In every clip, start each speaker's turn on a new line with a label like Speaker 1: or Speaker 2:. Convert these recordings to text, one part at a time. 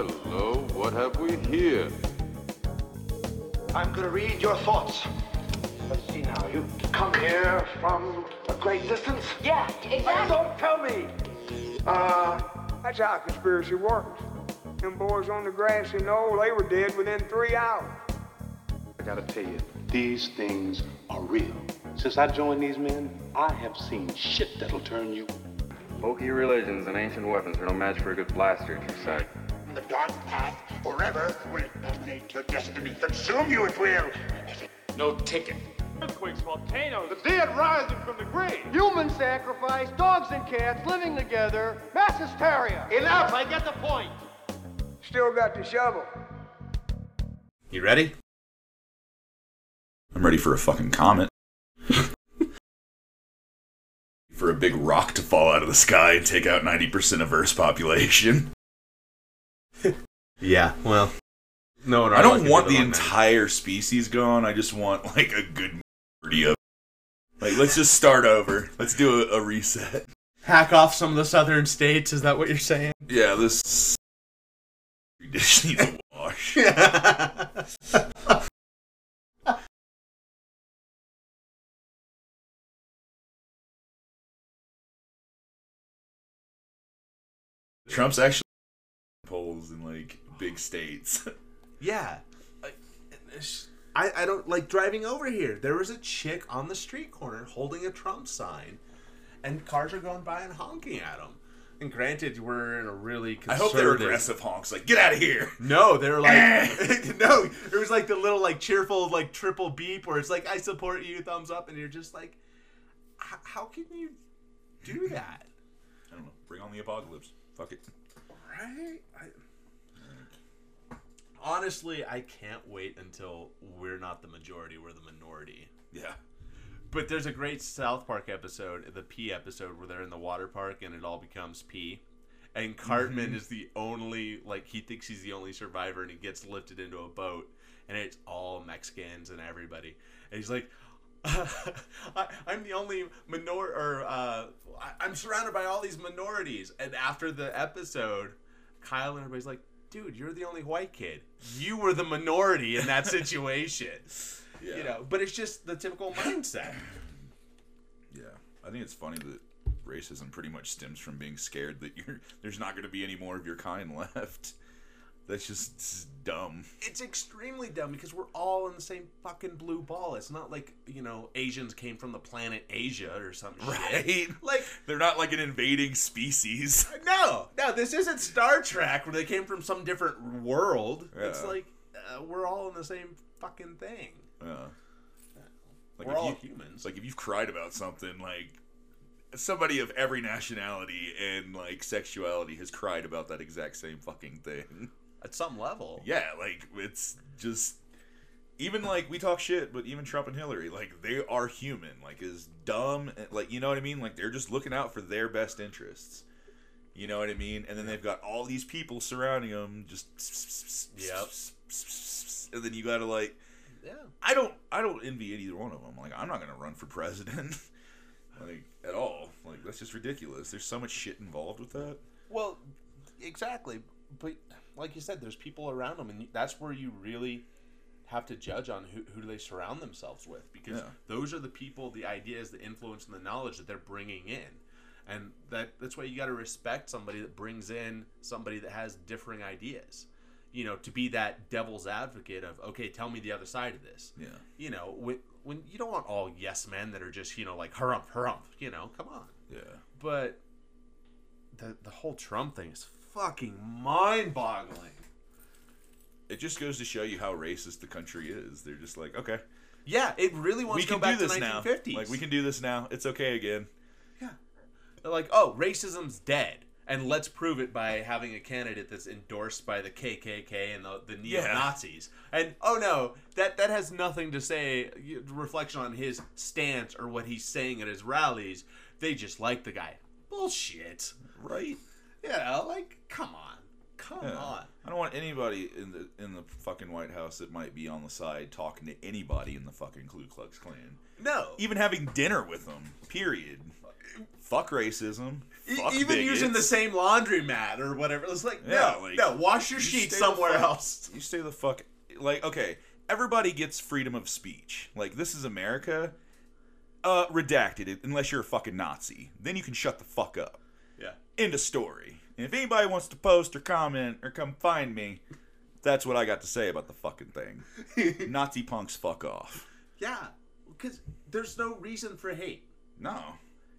Speaker 1: Hello, what have we here?
Speaker 2: I'm gonna read your thoughts. Let's see now. You come here from a great distance?
Speaker 3: Yeah, exactly.
Speaker 2: Don't tell me.
Speaker 4: Uh, that's how conspiracy works. Them boys on the grassy knoll, they were dead within three hours.
Speaker 5: I gotta tell you, these things are real. Since I joined these men, I have seen shit that'll turn you.
Speaker 6: Bulky religions and ancient weapons are no match for a good blaster at your side.
Speaker 7: The dark path forever will dominate your destiny. Consume you it will.
Speaker 6: No ticket.
Speaker 8: Earthquakes, volcanoes, the dead rising from the grave.
Speaker 9: Human sacrifice, dogs and cats living together, mass hysteria.
Speaker 8: Enough, I get the point.
Speaker 4: Still got the shovel.
Speaker 10: You ready?
Speaker 11: I'm ready for a fucking comet. for a big rock to fall out of the sky and take out 90% of Earth's population.
Speaker 10: Yeah, well, no one.
Speaker 11: I don't want the entire species gone. I just want like a good majority of. Like, let's just start over. Let's do a, a reset.
Speaker 10: hack off some of the southern states. Is that what you're saying?
Speaker 11: Yeah, this dish needs a wash. Trump's actually polls in like big states.
Speaker 10: Yeah. I, I, I don't like driving over here. There was a chick on the street corner holding a Trump sign, and cars are going by and honking at them. And granted, we're in a really
Speaker 11: I
Speaker 10: conservative.
Speaker 11: hope they're aggressive honks. Like, get out of here.
Speaker 10: No, they're like eh. no. It was like the little like cheerful like triple beep where it's like I support you, thumbs up, and you're just like, "H- how can you do that?
Speaker 11: I don't know. Bring on the apocalypse. Fuck it.
Speaker 10: Right? I, honestly, I can't wait until we're not the majority, we're the minority.
Speaker 11: Yeah.
Speaker 10: But there's a great South Park episode, the P episode, where they're in the water park and it all becomes P. And Cartman
Speaker 11: Mhm.
Speaker 10: is the only, like, he thinks he's the only survivor and he gets lifted into a boat and it's all Mexicans and everybody. And he's like, I, I'm the only minor, or uh, I, I'm surrounded by all these minorities. And after the episode, Kyle and everybody's like, dude, you're the only white kid. You were the minority in that situation.
Speaker 11: Yeah.
Speaker 10: You know, but it's just the typical mindset.
Speaker 11: Yeah, I think it's funny that racism pretty much stems from being scared that you're there's not going to be any more of your kind left. That's just dumb.
Speaker 10: It's extremely dumb because we're all in the same fucking blue ball. It's not like, you know, Asians came from the planet Asia or some shit.
Speaker 11: Right?
Speaker 10: Like,
Speaker 11: They're not like an invading species.
Speaker 10: no, no, this isn't Star Trek where they came from some different world. It's like uh, we're all in the same fucking thing.
Speaker 11: Yeah. Like
Speaker 10: We're all
Speaker 11: you-
Speaker 10: humans.
Speaker 11: Like if you've cried about something, like somebody of every nationality and like sexuality has cried about that exact same fucking thing.
Speaker 10: At some level.
Speaker 11: Yeah, like it's just even like we talk shit, but even Trump and Hillary, like they are human, like is dumb, like you know what I mean. Like they're just looking out for their best interests. You know what I mean? And then they've got all these people surrounding them, just
Speaker 10: Yep.
Speaker 11: and then you gotta like,
Speaker 10: Yeah.
Speaker 11: I don't, I don't envy either one of them. Like I'm not gonna run for president, like at all. Like that's just ridiculous. There's so much shit involved with that.
Speaker 10: Well, exactly. But like you said, there's people around them, and that's where you really have to judge on who, who do they surround themselves with because
Speaker 11: Yeah.
Speaker 10: those are the people, the ideas, the influence, and the knowledge that they're bringing in. And that that's why you got to respect somebody that brings in somebody that has differing ideas. You know, to be that devil's advocate of, okay, tell me the other side of this.
Speaker 11: Yeah.
Speaker 10: You know, when, when you don't want all yes men that are just, you know, like harumph, harumph, you know, come on.
Speaker 11: Yeah.
Speaker 10: But the the whole Trump thing is fucking mind boggling.
Speaker 11: It just goes to show you how racist the country is. They're just like, okay,
Speaker 10: Yeah, it really wants
Speaker 11: we
Speaker 10: to go
Speaker 11: can
Speaker 10: back
Speaker 11: do this
Speaker 10: to
Speaker 11: now.
Speaker 10: 1950s.
Speaker 11: Like we can do this now. It's okay again. Yeah.
Speaker 10: They're like, oh, racism's dead. And let's prove it by having a candidate that's endorsed by the KKK and the, the neo Nazis. And oh no, that that has nothing to say reflection on his stance or what he's saying at his rallies. They just like the guy. Bullshit.
Speaker 11: Right?
Speaker 10: You know, like come on, come
Speaker 11: Yeah.
Speaker 10: on.
Speaker 11: I don't want anybody in the in the fucking White House that might be on the side talking to anybody in the fucking Ku Klux Klan.
Speaker 10: No.
Speaker 11: Even having dinner with them. Period. Fuck racism. Fuck
Speaker 10: even using the
Speaker 11: bigots.
Speaker 10: same laundromat or whatever. It's like,
Speaker 11: Yeah,
Speaker 10: no,
Speaker 11: like,
Speaker 10: no, wash your
Speaker 11: you
Speaker 10: sheets somewhere
Speaker 11: fuck-
Speaker 10: else.
Speaker 11: You stay the fuck. Like, okay, everybody gets freedom of speech. Like, this is America. Uh, redacted, unless you're a fucking Nazi. Then you can shut the fuck up.
Speaker 10: Yeah.
Speaker 11: End of story. And if anybody wants to post or comment or come find me, that's what I got to say about the fucking thing. Nazi punks, fuck off.
Speaker 10: Yeah. Because there's no reason for hate.
Speaker 11: No.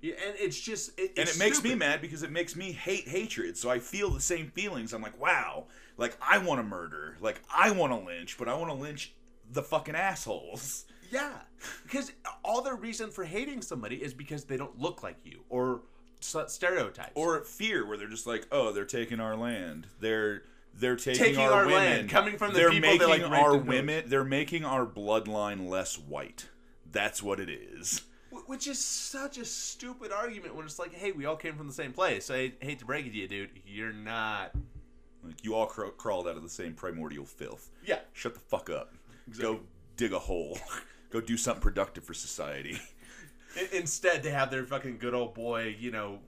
Speaker 10: Yeah, and it's just. It,
Speaker 11: and it makes me mad because it makes me hate hatred. So I feel the same feelings. I'm like, wow, like I want to murder, like I want to lynch, but I want to lynch the fucking assholes.
Speaker 10: Yeah, because all their reason for hating somebody is because they don't look like you or stereotypes.
Speaker 11: Or fear, where they're just like, oh, they're taking our land. They're they're taking,
Speaker 10: Taking
Speaker 11: our,
Speaker 10: our
Speaker 11: women.
Speaker 10: land, coming from the
Speaker 11: they're
Speaker 10: people
Speaker 11: making
Speaker 10: that, like,
Speaker 11: our women. They're making our bloodline less white. That's what it is.
Speaker 10: Which is such a stupid argument when it's like, hey, we all came from the same place. I hate to break it to you, dude. You're not.
Speaker 11: Like you all craw- crawled out of the same primordial filth.
Speaker 10: Yeah.
Speaker 11: Shut the fuck up. Go dig a hole. Go do something productive for society.
Speaker 10: Instead, they have their fucking good old boy, you know,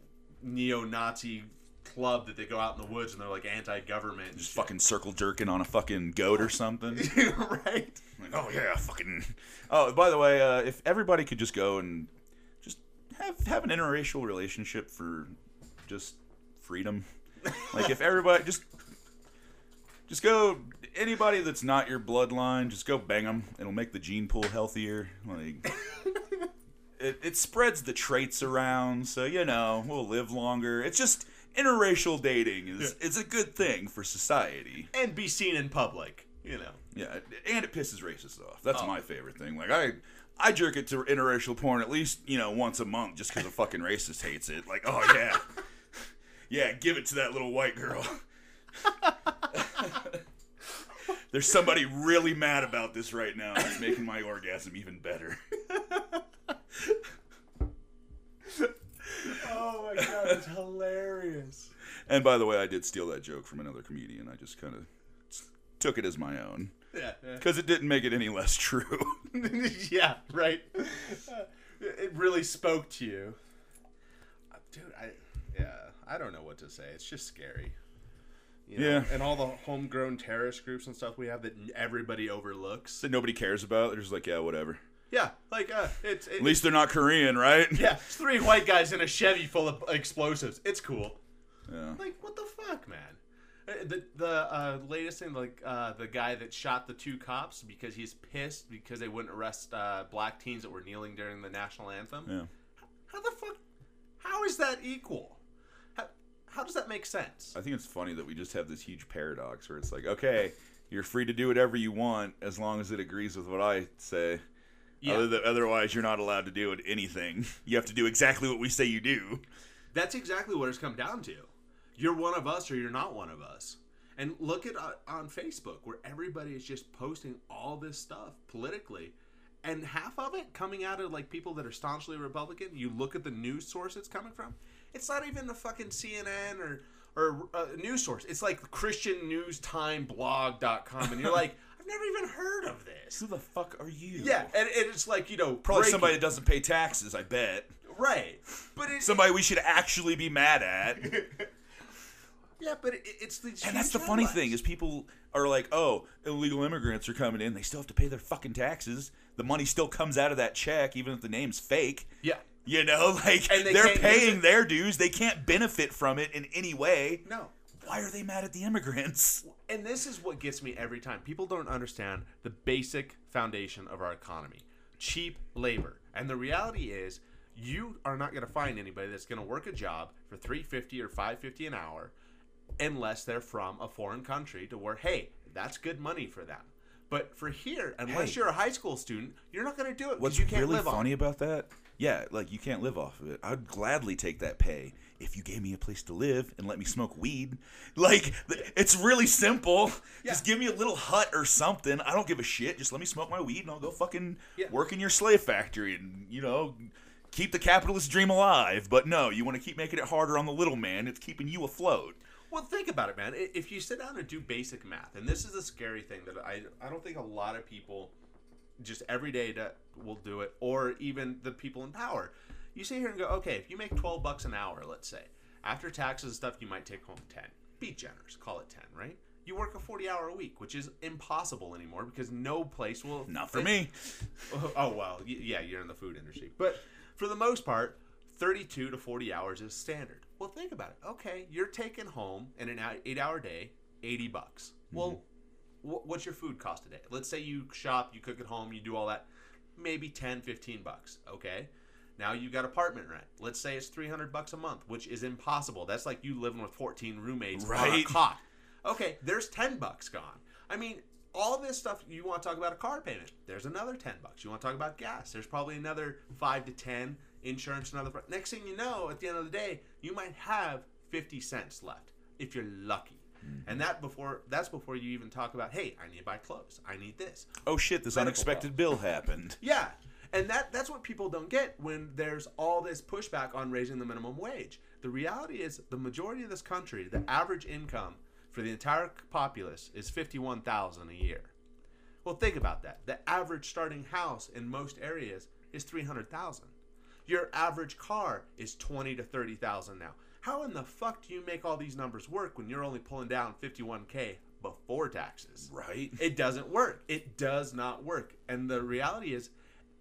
Speaker 10: neo Nazi club that they go out in the woods and they're like anti government.
Speaker 11: Just fucking circle jerking on a fucking goat or something.
Speaker 10: right?
Speaker 11: Like, oh yeah, fucking. Oh, by the way, uh, if everybody could just go and just have have an interracial relationship for just freedom, like if everybody just just go anybody that's not your bloodline, just go bang them. It'll make the gene pool healthier. Like. It, it spreads the traits around, so you know we'll live longer. It's just interracial dating is is a good thing for society.
Speaker 10: And be seen in public, you know.
Speaker 11: Yeah, and it pisses racists off. That's
Speaker 10: Oh.
Speaker 11: my favorite thing. Like I, I jerk it to interracial porn at least you know once a month just because a fucking racist hates it. Like, oh yeah, yeah, give it to that little white girl. There's somebody really mad about this right now. It's making my orgasm even better.
Speaker 10: Oh my god, it's hilarious.
Speaker 11: And by the way, I did steal that joke from another comedian. I just kind of took it as my own
Speaker 10: Yeah. yeah.
Speaker 11: because it didn't make it any less true.
Speaker 10: yeah, right. Uh, it really spoke to you, Uh, dude. I yeah, I don't know what to say. It's just scary. You know?
Speaker 11: Yeah.
Speaker 10: and all the homegrown terrorist groups and stuff we have that everybody overlooks.
Speaker 11: that nobody cares about. They're just like, yeah, whatever.
Speaker 10: Yeah, like uh, it's it,
Speaker 11: At least they're not Korean, right?
Speaker 10: yeah, it's three white guys in a Chevy full of explosives. It's cool.
Speaker 11: Yeah.
Speaker 10: Like what the fuck, man? Uh, The the uh, latest thing, like uh, the guy that shot the two cops because he's pissed because they wouldn't arrest uh, black teens that were kneeling during the national anthem.
Speaker 11: Yeah.
Speaker 10: How the fuck? How is that equal? How, how does that make sense?
Speaker 11: I think it's funny that we just have this huge paradox where it's like, okay, you're free to do whatever you want as long as it agrees with what I say.
Speaker 10: Yeah.
Speaker 11: Other than, otherwise, you're not allowed to do anything. You have to do exactly what we say you do.
Speaker 10: That's exactly what it's come down to. You're one of us or you're not one of us. And look at uh, on Facebook where everybody is just posting all this stuff politically, and half of it coming out of like people that are staunchly Republican. You look at the news source it's coming from. It's not even a fucking CNN or or a news source. It's like ChristianNewsTimeBlog.com, and you're like, never even heard of this.
Speaker 11: Who the fuck are you?
Speaker 10: Yeah, and, and it's like you know
Speaker 11: Probably
Speaker 10: breaking-
Speaker 11: somebody that doesn't pay taxes, I bet.
Speaker 10: right, but it,
Speaker 11: Somebody we should actually be mad at.
Speaker 10: yeah, but it, it's these
Speaker 11: And that's the
Speaker 10: huge
Speaker 11: funny
Speaker 10: headlines.
Speaker 11: thing is people are like, oh, illegal immigrants are coming in. They still have to pay their fucking taxes. The money still comes out of that check, even if the name's fake.
Speaker 10: Yeah.
Speaker 11: You know, like
Speaker 10: And they
Speaker 11: they are
Speaker 10: can't use
Speaker 11: paying
Speaker 10: it-
Speaker 11: their dues. They can't benefit from it in any way.
Speaker 10: No.
Speaker 11: Why are they mad at the immigrants?
Speaker 10: And this is what gets me every time. People don't understand the basic foundation of our economy cheap labor. And the reality is, you are not going to find anybody that's going to work a job for 350 or 550 an hour unless they're from a foreign country to where hey, that's good money for them. But for here, unless
Speaker 11: Hey.
Speaker 10: you're a high school student, you're not going to do it because
Speaker 11: What's
Speaker 10: you can't
Speaker 11: really
Speaker 10: live on
Speaker 11: funny about that? Yeah, like you can't live off of it. I'd gladly take that pay if you gave me a place to live and let me smoke weed. Like it's really simple. Just give me a little hut or something. I don't give a shit. Just let me smoke my weed and I'll go fucking
Speaker 10: Yeah.
Speaker 11: work in your slave factory and you know keep the capitalist dream alive. But no, you want to keep making it harder on the little man. It's keeping you afloat.
Speaker 10: Well, think about it, man. If you sit down and do basic math, and this is the scary thing that I I don't think a lot of people just every day that will do it, or even the people in power. You sit here and go, okay, if you make twelve bucks an hour, let's say, after taxes and stuff, you might take home ten. Be generous, call it ten, right? You work a forty-hour a week, which is impossible anymore because no place will.
Speaker 11: Not for me.
Speaker 10: Oh well, yeah, you're in the food industry, but for the most part, 32 to 40 hours is standard. Well, think about it. Okay, you're taking home in an eight- eight-hour day, 80 bucks. Mm-hmm. Well, wh- what's your food cost a day? Let's say you shop, you cook at home, you do all that, maybe 10, 15 bucks. Okay. Now you got apartment rent. Let's say it's 300 bucks a month, which is impossible. That's like you living with 14 roommates on a
Speaker 11: Right.
Speaker 10: cot. Okay, there's 10 bucks gone. I mean, all this stuff you want to talk about a car payment. There's another 10 bucks. You want to talk about gas. There's probably another 5 to 10 insurance another next thing you know at the end of the day you might have 50 cents left if you're lucky mm-hmm. and that before that's before you even talk about hey i need to buy clothes i need this
Speaker 11: Oh shit! This
Speaker 10: Medical
Speaker 11: unexpected bill happened.
Speaker 10: yeah and that that's what people don't get when there's all this pushback on raising the minimum wage the reality is the majority of this country the average income for the entire populace is 51000 a year well think about that the average starting house in most areas is 300000 your average car is 20 to 30,000 now. How in the fuck do you make all these numbers work when you're only pulling down 51k before taxes?
Speaker 11: Right.
Speaker 10: It doesn't work. It does not work. And the reality is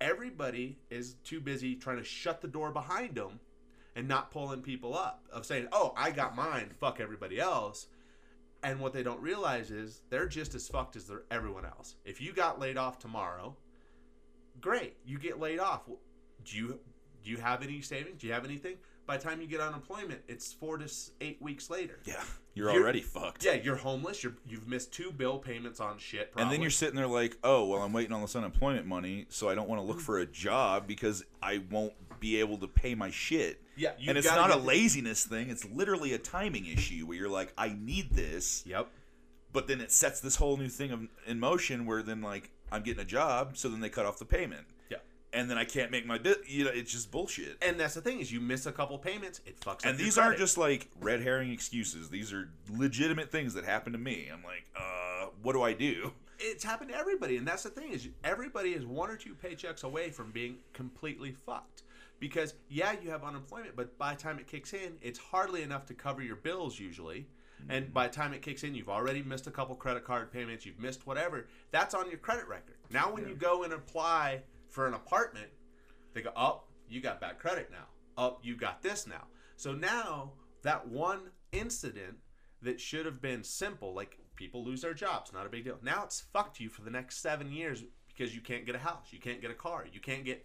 Speaker 10: everybody is too busy trying to shut the door behind them and not pulling people up of saying, "Oh, I got mine, fuck everybody else." And what they don't realize is they're just as fucked as everyone else. If you got laid off tomorrow, great, you get laid off. Do you do you have any savings? Do you have anything? By the time you get unemployment, it's four to eight weeks later.
Speaker 11: Yeah, you're,
Speaker 10: You're-
Speaker 11: already fucked.
Speaker 10: Yeah, you're homeless. You're you've missed two bill payments on shit.
Speaker 11: And then you're sitting there like, oh, well, I'm waiting on this unemployment money, so I don't want to look for a job because I won't be able to pay my shit.
Speaker 10: Yeah,
Speaker 11: and it's not a laziness thing; it's literally a timing issue where you're like, I need this.
Speaker 10: Yep.
Speaker 11: But then it sets this whole new thing of, in motion where then like I'm getting a job, so then they cut off the payment. And then I can't make my bit. You know, it's just bullshit.
Speaker 10: And that's the thing is you miss a couple payments, it fucks up.
Speaker 11: And these aren't just like red herring excuses. These are legitimate things that happen to me. I'm like, uh, what do I do?
Speaker 10: it's happened to everybody and that's the thing is everybody is one or two paychecks away from being completely fucked because yeah you have unemployment but by the time it kicks in it's hardly enough to cover your bills usually and by the time it kicks in you've already missed a couple credit card payments you've missed whatever that's on your credit record now when you go and apply for an apartment they go oh you got bad credit now. Oh you got this now. So now that one incident that should have been simple like people lose their jobs not a big deal. Now it's fucked you for the next seven years because you can't get a house you can't get a car you can't get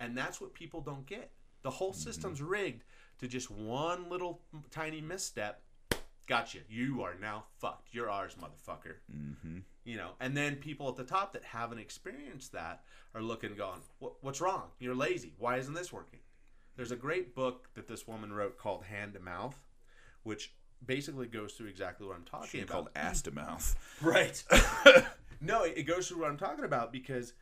Speaker 10: and that's what people don't get. The whole mm-hmm. system's rigged to just one little tiny misstep gotcha. You are now fucked. You're ours motherfucker.
Speaker 11: Mm-hmm.
Speaker 10: you know and then people at the top that haven't experienced that are looking going what's wrong? You're lazy. Why isn't this working? There's a great book that this woman wrote called hand to mouth which basically goes through exactly what i'm talking
Speaker 11: be
Speaker 10: about.
Speaker 11: called ass to mouth.
Speaker 10: right. No it it goes through what i'm talking about because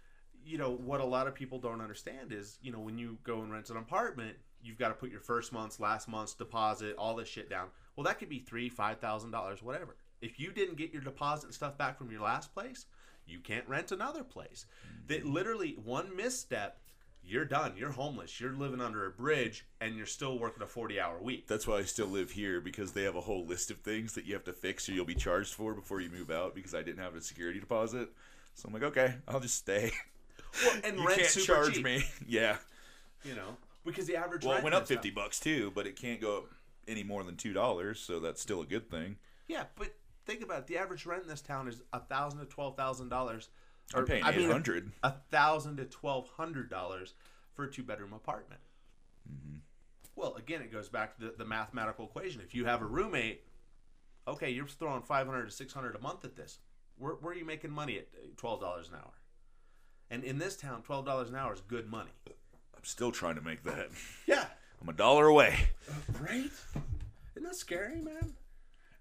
Speaker 10: you know what a lot of people don't understand is you know when you go and rent an apartment you've got to put your first month's last month's deposit all this shit down well that could be three five thousand dollars whatever if you didn't get your deposit and stuff back from your last place you can't rent another place that mm-hmm. literally one misstep you're done you're homeless you're living under a bridge and you're still working a 40 hour week
Speaker 11: That's why I still live here because they have a whole list of things that you have to fix or you'll be charged for before you move out because I didn't have a security deposit. So I'm like, okay, I'll just stay.
Speaker 10: well, and
Speaker 11: you
Speaker 10: rent
Speaker 11: can't
Speaker 10: super
Speaker 11: charge
Speaker 10: cheap,
Speaker 11: me. yeah.
Speaker 10: you know because the average
Speaker 11: Well, it went up fifty bucks too, but it can't go up any more than two dollars, so that's still a good thing.
Speaker 10: Yeah, but think about it. The average rent in this town is a thousand to twelve thousand dollars.
Speaker 11: I'm paying eight hundred.
Speaker 10: A thousand to twelve hundred dollars for a two bedroom apartment.
Speaker 11: Mm-hmm.
Speaker 10: Well, again, it goes back to the, the mathematical equation. If you have a roommate, okay, you're throwing five hundred to six hundred a month at this. Where, where are you making money at twelve dollars an hour? And in this town, twelve dollars an hour is good money.
Speaker 11: I'm still trying to make that.
Speaker 10: Yeah,
Speaker 11: I'm a dollar away.
Speaker 10: Right? Isn't that scary, man?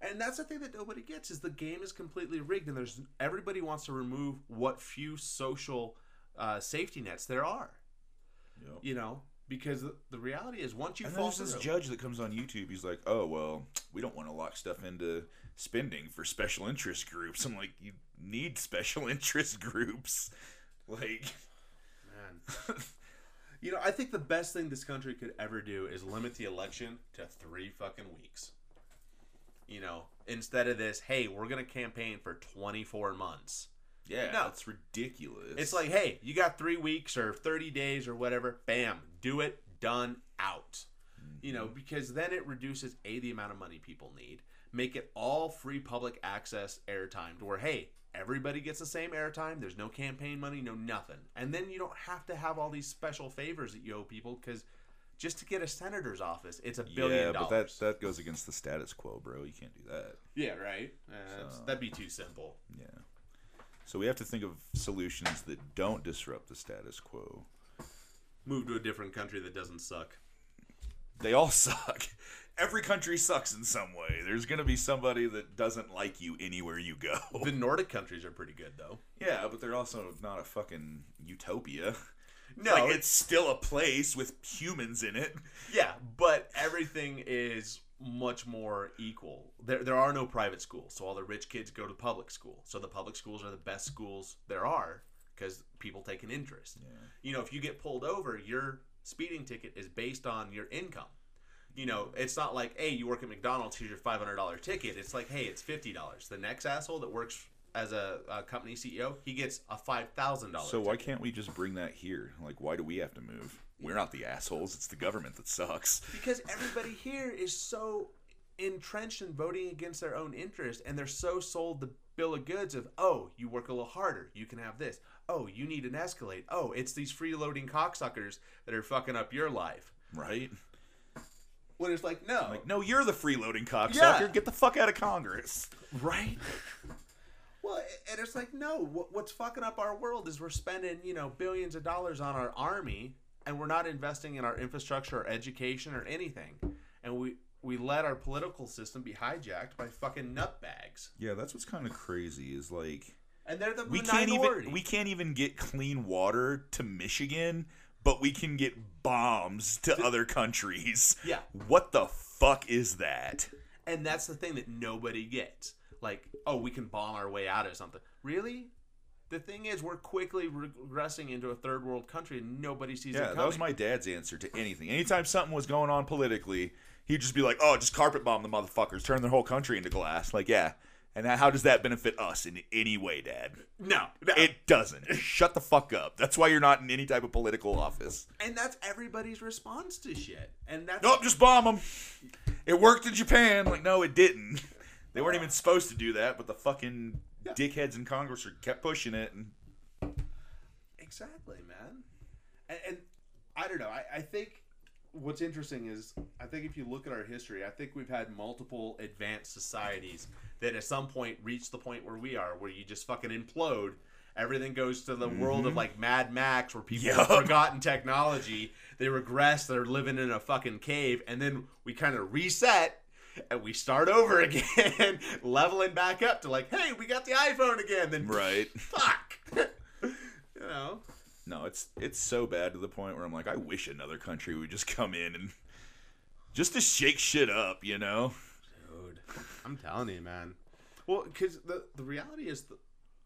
Speaker 10: And that's the thing that nobody gets is the game is completely rigged, and there's everybody wants to remove what few social uh, safety nets there are.
Speaker 11: Yep.
Speaker 10: You know, because the, the reality is once you
Speaker 11: And
Speaker 10: fall
Speaker 11: there's this judge that comes on YouTube. He's like, "Oh well, we don't want to lock stuff into spending for special interest groups. I'm like, you need special interest groups. Like,
Speaker 10: Man. you know, I think the best thing this country could ever do is limit the election to three fucking weeks. You know, instead of this, hey, we're gonna campaign for 24 months.
Speaker 11: yeah,
Speaker 10: No.
Speaker 11: it's ridiculous.
Speaker 10: It's like, hey, you got three weeks or 30 days or whatever. Bam, do it, done, out. You know, mm-hmm. because then it reduces A, the amount of money people need, make it all free public access airtime to where, hey, everybody gets the same airtime. There's no campaign money, no nothing. And then you don't have to have all these special favors that you owe people because just to get a senator's office, it's a billion
Speaker 11: yeah, but that
Speaker 10: dollars.
Speaker 11: that goes against the status quo, bro. You can't do that.
Speaker 10: yeah, right? Uh,
Speaker 11: So-
Speaker 10: That'd be too simple.
Speaker 11: Yeah. So we have to think of solutions that don't disrupt the status quo.
Speaker 10: Move to a different country that doesn't suck.
Speaker 11: They all suck. Every country sucks in some way. There's gonna be somebody that doesn't like you anywhere you go.
Speaker 10: The Nordic countries are pretty good, though.
Speaker 11: Yeah, but they're also not a fucking utopia.
Speaker 10: No,
Speaker 11: like it's still a place with humans in it.
Speaker 10: Yeah, but everything is much more equal. There, there are no private schools, so all the rich kids go to public school. So the public schools are the best schools there are because people take an interest. You know, if you get pulled over, your speeding ticket is based on your income. You know, it's not like, hey, you work at McDonald's, here's your five hundred dollar ticket. It's like, hey, it's fifty dollars. The next asshole that works as a, a company CEO, he gets a five thousand dollars.
Speaker 11: So why can't we just bring that here? Like, why do we have to move? We're not the assholes. It's the government that sucks.
Speaker 10: because everybody here is so entrenched in voting against their own interest and they're so sold the bill of goods of oh you work a little harder you can have this oh you need an escalade oh it's these freeloading cocksuckers that are fucking up your life
Speaker 11: Right?
Speaker 10: When it's like no
Speaker 11: Like, no, you're the freeloading cocksucker.
Speaker 10: Yeah.
Speaker 11: Get the fuck out of Congress.
Speaker 10: right well and it's like no what's fucking up our world is we're spending you know billions of dollars on our army and we're not investing in our infrastructure or education or anything and we we let our political system be hijacked by fucking nutbags
Speaker 11: Yeah, that's what's kind of crazy. Is like
Speaker 10: and they're the
Speaker 11: we
Speaker 10: minority.
Speaker 11: can't even we can't even get clean water to Michigan, but we can get bombs to other countries.
Speaker 10: Yeah.
Speaker 11: What the fuck is that?
Speaker 10: and that's the thing that nobody gets like oh we can bomb our way out of something really the thing is we're quickly regressing into a third world country and nobody sees it
Speaker 11: Yeah,
Speaker 10: coming.
Speaker 11: that was my dad's answer to anything. Anytime something was going on politically, he'd just be like, "Oh, just carpet bomb the motherfuckers, turn their whole country into glass." Like, yeah. And how does that benefit us in any way, Dad?
Speaker 10: no, no.
Speaker 11: It doesn't. Shut the fuck up. That's why you're not in any type of political office.
Speaker 10: and that's everybody's response to shit and that's
Speaker 11: Nope, just bomb them. It worked in Japan. Like, no, it didn't. They weren't even supposed to do that, but the fucking dickheads in Congress are kept pushing it. And
Speaker 10: Exactly, man. And, and I don't know. I, I think what's interesting is I think if you look at our history, I think we've had multiple advanced societies that at some point reach the point where we are, where you just fucking implode. Everything goes to the world of mm-hmm. like Mad Max, where people have forgotten technology. They regress. They're living in a fucking cave, and then we kind of reset and we start over again, leveling back up to like, hey, we got the iPhone again. Then
Speaker 11: right.
Speaker 10: fuck, you know.
Speaker 11: No, it's it's so bad to the point where I'm like, I wish another country would just come in and just to shake shit up, you know?
Speaker 10: Dude, I'm telling you, man. Well, because the the reality is that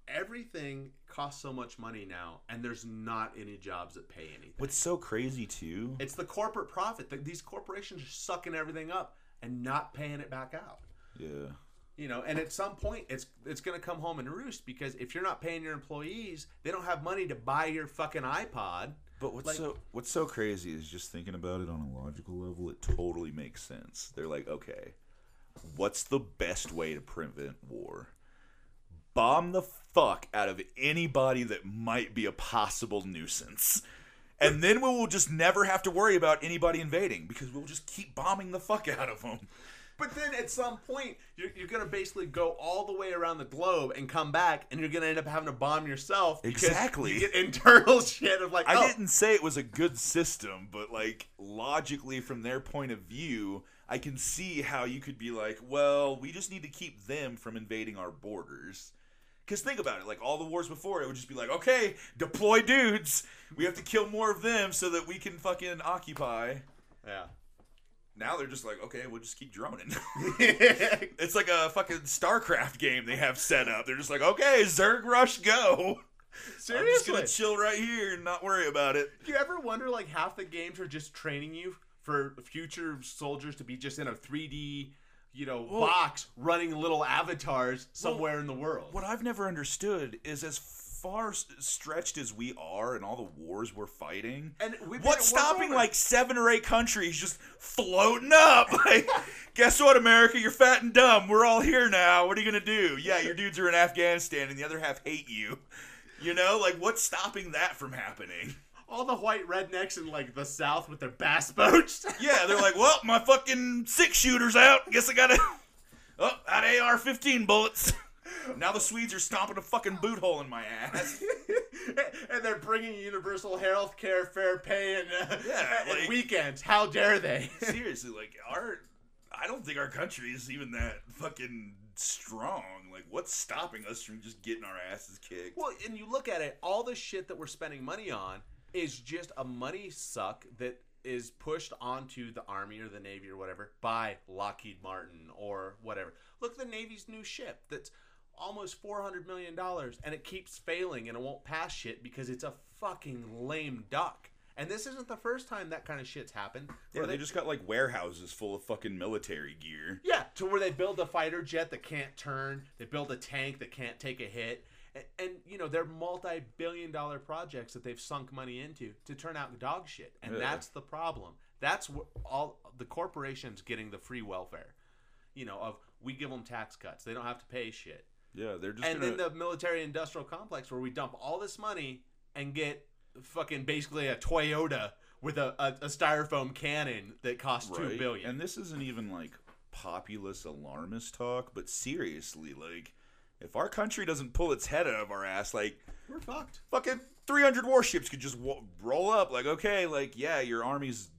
Speaker 10: everything costs so much money now, and there's not any jobs that pay anything.
Speaker 11: What's so crazy too?
Speaker 10: It's the corporate profit. These corporations are sucking everything up and not paying it back out.
Speaker 11: Yeah.
Speaker 10: You know, and at some point, it's it's gonna come home and roost because if you're not paying your employees, they don't have money to buy your fucking iPod.
Speaker 11: But what's
Speaker 10: Like-
Speaker 11: so what's so crazy is just thinking about it on a logical level, it totally makes sense. They're like, okay, what's the best way to prevent war? Bomb the fuck out of anybody that might be a possible nuisance. And then we will just never have to worry about anybody invading because we'll just keep bombing the fuck out of them.
Speaker 10: But then at some point, you're, you're going to basically go all the way around the globe and come back, and you're going to end up having to bomb yourself.
Speaker 11: Exactly.
Speaker 10: You get internal shit of like,
Speaker 11: I
Speaker 10: oh,
Speaker 11: didn't say it was a good system, but like logically from their point of view, I can see how you could be like, well, we just need to keep them from invading our borders. Cause think about it, like all the wars before, it would just be like, okay, deploy dudes. We have to kill more of them so that we can fucking occupy.
Speaker 10: Yeah.
Speaker 11: Now they're just like, okay, we'll just keep droning. It's like a fucking StarCraft game they have set up. They're just like, okay, Zerg Rush, go. Seriously, I'm just gonna chill right here and not worry about it.
Speaker 10: Do you ever wonder like half the games are just training you for future soldiers to be just in a 3D, you know,
Speaker 11: Well-
Speaker 10: box running little avatars somewhere in the world?
Speaker 11: What I've never understood is as far stretched as we are and all the wars we're fighting,
Speaker 10: And we've
Speaker 11: what's stopping
Speaker 10: over.
Speaker 11: like seven or eight countries just floating up? Like, guess what, America? You're fat and dumb. We're all here now. What are you gonna do? Yeah, your dudes are in Afghanistan and the other half hate you. You know, like what's stopping that from happening?
Speaker 10: all the white rednecks in like the south with their bass boats.
Speaker 11: Yeah, they're like, well, my fucking six shooter's out. Guess I gotta. Oh, out AR-15 bullets. Now the Swedes are stomping a fucking boot hole in my ass.
Speaker 10: and they're bringing universal health care, fair pay, and, uh,
Speaker 11: Yeah,
Speaker 10: and weekends. How dare they?
Speaker 11: Seriously, like our, I don't think our country is even that fucking strong. Like, what's stopping us from just getting our asses kicked?
Speaker 10: well, and you look at it, all the shit that we're spending money on is just a money suck that is pushed onto the army or the navy or whatever by Lockheed Martin or whatever. Look at the navy's new ship that's almost 400 million dollars and it keeps failing and it won't pass shit because it's a fucking lame duck. And this isn't the first time that kind of shit's happened.
Speaker 11: Yeah,
Speaker 10: where
Speaker 11: they just got like warehouses full of fucking military gear.
Speaker 10: Yeah, to where they build a fighter jet that can't turn, they build a tank that can't take a hit, and, and you know they're multi-billion-dollar projects that they've sunk money into to turn out dog shit, and
Speaker 11: Yeah.
Speaker 10: that's the problem. That's what all the corporations getting the free welfare, you know, of we give them tax cuts, they don't have to pay shit,
Speaker 11: Yeah, they're just
Speaker 10: and
Speaker 11: gonna.
Speaker 10: then the military-industrial complex where we dump all this money and get fucking basically a Toyota with a, a, a styrofoam cannon that costs two
Speaker 11: Right?
Speaker 10: billion.
Speaker 11: And this isn't even like populist alarmist talk, but seriously, like, if our country doesn't pull its head out of our ass, like,
Speaker 10: We're fucked.
Speaker 11: fucking 300 warships could just w- roll up. Like, okay, like, yeah, your army's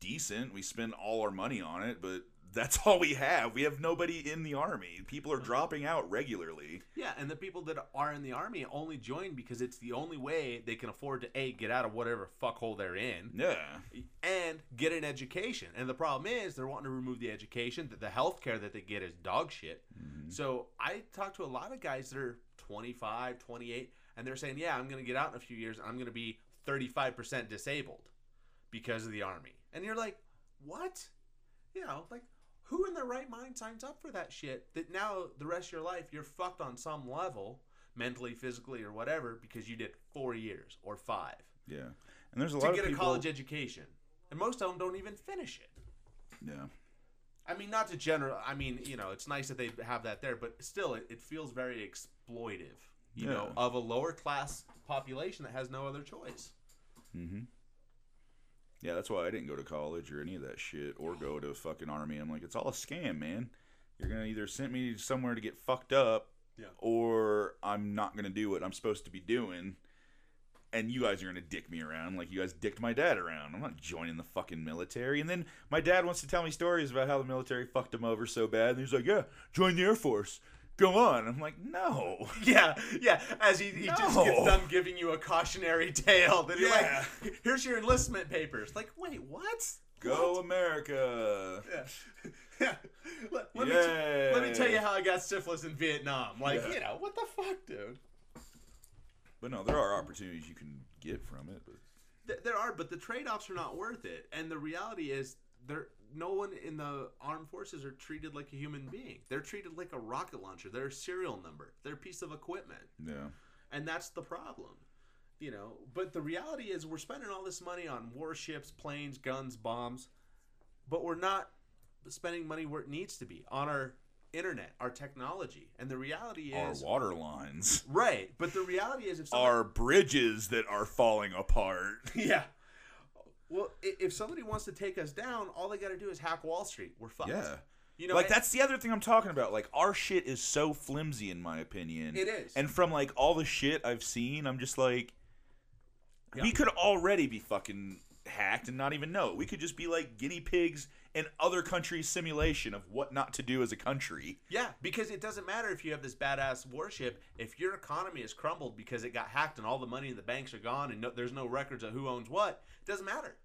Speaker 11: decent. We spend all our money on it, but that's all we have. We have nobody in the army. People are dropping out regularly.
Speaker 10: Yeah, and the people that are in the army only join because it's the only way they can afford to a get out of whatever fuckhole they're in
Speaker 11: Yeah.
Speaker 10: and get an education. And the problem is they're wanting to remove the education. That the health care that they get is dog shit. Mm-hmm. So I talk to a lot of guys that are 25, 28, and they're saying, "Yeah, I'm going to get out in a few years. and I'm going to be 35% disabled because of the army." And you're like, "What?" You know, like who in their right mind signs up for that shit that now the rest of your life you're fucked on some level mentally physically or whatever because you did four years or five
Speaker 11: Yeah. And there's a lot
Speaker 10: to
Speaker 11: get
Speaker 10: a college education and most of them don't even finish it
Speaker 11: yeah.
Speaker 10: i mean not to general i mean you know it's nice that they have that there but still it, it feels very exploitive you know of a lower class population that has no other choice
Speaker 11: Mm-hmm. Yeah, that's why I didn't go to college or any of that shit or go to a fucking army. I'm like, it's all a scam, man. You're gonna either send me somewhere to get fucked up,
Speaker 10: Yeah.
Speaker 11: or I'm not gonna do what I'm supposed to be doing. And you guys are gonna dick me around like you guys dicked my dad around. I'm not joining the fucking military. And then my dad wants to tell me stories about how the military fucked him over so bad. And he's like, "Yeah, join the Air Force. Go on." I'm like, "No."
Speaker 10: Yeah, yeah. As he, he just
Speaker 11: No.
Speaker 10: gets done giving you a cautionary tale, that you're
Speaker 11: Yeah.
Speaker 10: like, "Here's your enlistment papers." Like, wait, what?
Speaker 11: Go America.
Speaker 10: Yeah. yeah. Let, let me t- let me tell you how I got syphilis in Vietnam. Like,
Speaker 11: Yeah.
Speaker 10: you know, what the fuck, dude?
Speaker 11: But no, there are opportunities you can get from it. But
Speaker 10: there are, but the trade-offs are not worth it. And the reality is, there no one in the armed forces are treated like a human being. They're treated like a rocket launcher. They're a serial number. They're a piece of equipment.
Speaker 11: yeah,
Speaker 10: and that's the problem you know but the reality is we're spending all this money on warships planes guns bombs but we're not spending money where it needs to be on our internet our technology and the reality is our
Speaker 11: water lines,
Speaker 10: right but the reality is if somebody,
Speaker 11: our bridges that are falling apart.
Speaker 10: yeah well if somebody wants to take us down all they got to do is hack wall street we're fucked
Speaker 11: Yeah.
Speaker 10: you know
Speaker 11: like that's the other thing I'm talking about. Like our shit is so flimsy in my opinion.
Speaker 10: It is.
Speaker 11: And from like all the shit I've seen, I'm just like we could already be fucking hacked and not even know. it. We could just be like guinea pigs in other countries' simulation of what not to do as a country.
Speaker 10: Yeah, because it doesn't matter if you have this badass warship. If your economy has crumbled because it got hacked and all the money in the banks are gone and no, there's no records of who owns what, it doesn't matter.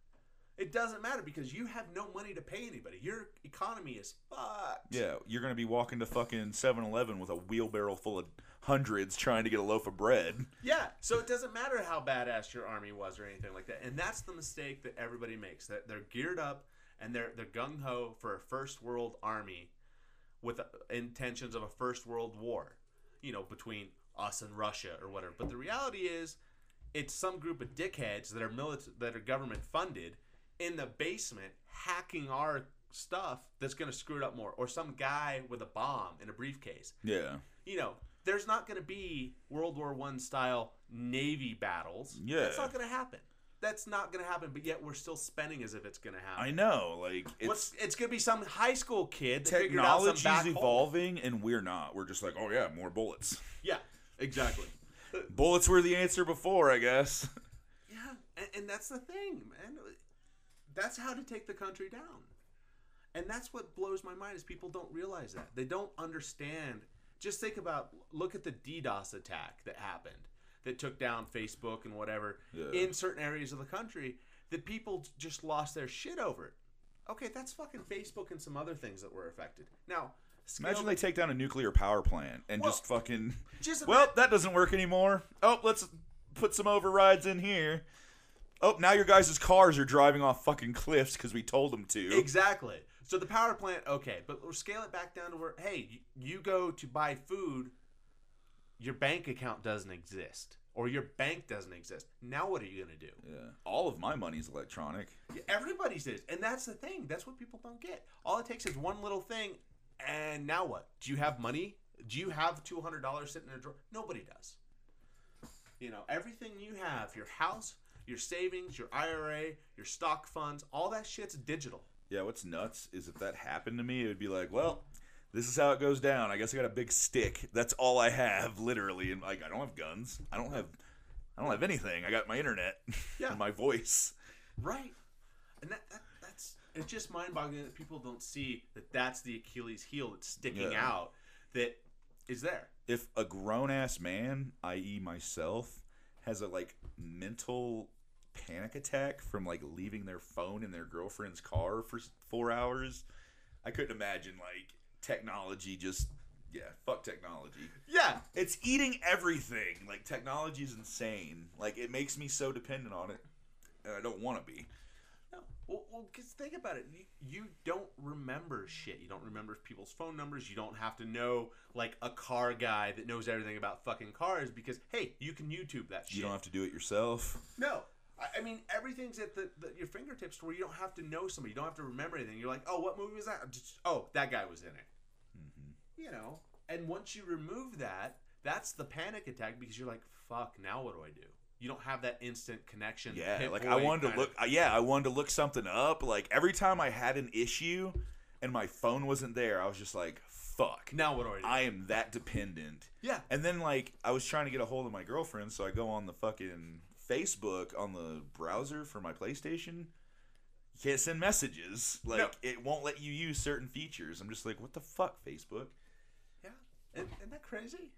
Speaker 10: It doesn't matter because you have no money to pay anybody. Your economy is fucked.
Speaker 11: Yeah, you're gonna be walking to fucking 7-Eleven with a wheelbarrow full of hundreds trying to get a loaf of bread.
Speaker 10: Yeah, so it doesn't matter how badass your army was or anything like that. And that's the mistake that everybody makes. That they're geared up and they're they're gung ho for a first world army with intentions of a first world war. You know, between us and Russia or whatever. But the reality is it's some group of dickheads that are milit- that are government funded in the basement hacking our stuff that's going to screw it up more or some guy with a bomb in a briefcase
Speaker 11: Yeah.
Speaker 10: you know, there's not going to be World War One style navy battles.
Speaker 11: Yeah.
Speaker 10: that's not going to happen. That's not going to happen. But yet we're still spending as if it's going to happen.
Speaker 11: I know, like it's
Speaker 10: What's, it's going to be some high school kid that figured out some
Speaker 11: technology's
Speaker 10: back hole.
Speaker 11: evolving and we're not. We're just like, oh yeah, more bullets.
Speaker 10: Yeah, exactly.
Speaker 11: Bullets were the answer before, I guess.
Speaker 10: yeah, and, and that's the thing, man. That's how to take the country down. And that's what blows my mind is people don't realize that. They don't understand. Just think about look at the DDoS attack that happened that took down Facebook and whatever
Speaker 11: Yeah.
Speaker 10: in certain areas of the country that people just lost their shit over it. Okay, that's fucking Facebook and some other things that were affected. Now,
Speaker 11: Imagine they take down a nuclear power plant and
Speaker 10: Well,
Speaker 11: just fucking.
Speaker 10: just
Speaker 11: well, that doesn't work anymore. Oh, let's put some overrides in here. Oh, now your guys' cars are driving off fucking cliffs because we told them to.
Speaker 10: Exactly. So the power plant, okay, but we'll scale it back down to where, hey, you, go to buy food, your bank account doesn't exist, or your bank doesn't exist. Now what are you gonna do?
Speaker 11: Yeah. All of my money's electronic.
Speaker 10: Yeah, Everybody's is, and that's the thing. That's what people don't get. All it takes is one little thing, and now what? Do you have money? Do you have two hundred dollars sitting in a drawer? Nobody does. You know, everything you have, your house, your savings, your IRA, your stock funds, all that shit's digital.
Speaker 11: Yeah, what's nuts is if that happened to me, it would be like, well, this is how it goes down. I guess I got a big stick. That's all I have, literally. And like, I don't have guns. I don't have, I don't have anything. I got my internet
Speaker 10: Yeah.
Speaker 11: and my voice.
Speaker 10: Right. And that, that that's it's just mind boggling that people don't see that that's the Achilles heel that's sticking
Speaker 11: Yeah.
Speaker 10: out that is there.
Speaker 11: If a grown ass man, i.e., myself, has a like mental panic attack from like leaving their phone in their girlfriend's car for four hours, I couldn't imagine like technology just. Yeah, fuck technology.
Speaker 10: Yeah.
Speaker 11: It's eating everything. Like technology is insane. Like it makes me so dependent on it, and I don't want to be.
Speaker 10: No. Well, well, cause think about it. You, you don't remember shit. You don't remember people's phone numbers. You don't have to know like a car guy that knows everything about fucking cars because hey, you can YouTube that shit.
Speaker 11: You don't have to do it yourself.
Speaker 10: No. I- mean, everything's at the, the your fingertips where you don't have to know somebody. You don't have to remember anything. You're like, oh, what movie was that? Just, oh, that guy was in it.
Speaker 11: Mm-hmm.
Speaker 10: You know, and once you remove that, that's the panic attack because you're like, fuck, now what do I do? You don't have that instant connection.
Speaker 11: Yeah, like I wanted to look.
Speaker 10: of-
Speaker 11: uh, Yeah, I wanted to look something up. Like every time I had an issue, and my phone wasn't there, I was just like, "Fuck."
Speaker 10: Now what do I do?
Speaker 11: I am that dependent.
Speaker 10: Yeah.
Speaker 11: And then like I was trying to get a hold of my girlfriend, so I go on the fucking Facebook on the browser for my PlayStation. You can't send messages. Like
Speaker 10: No.
Speaker 11: it won't let you use certain features. I'm just like, what the fuck, Facebook?
Speaker 10: Yeah, and, isn't that crazy?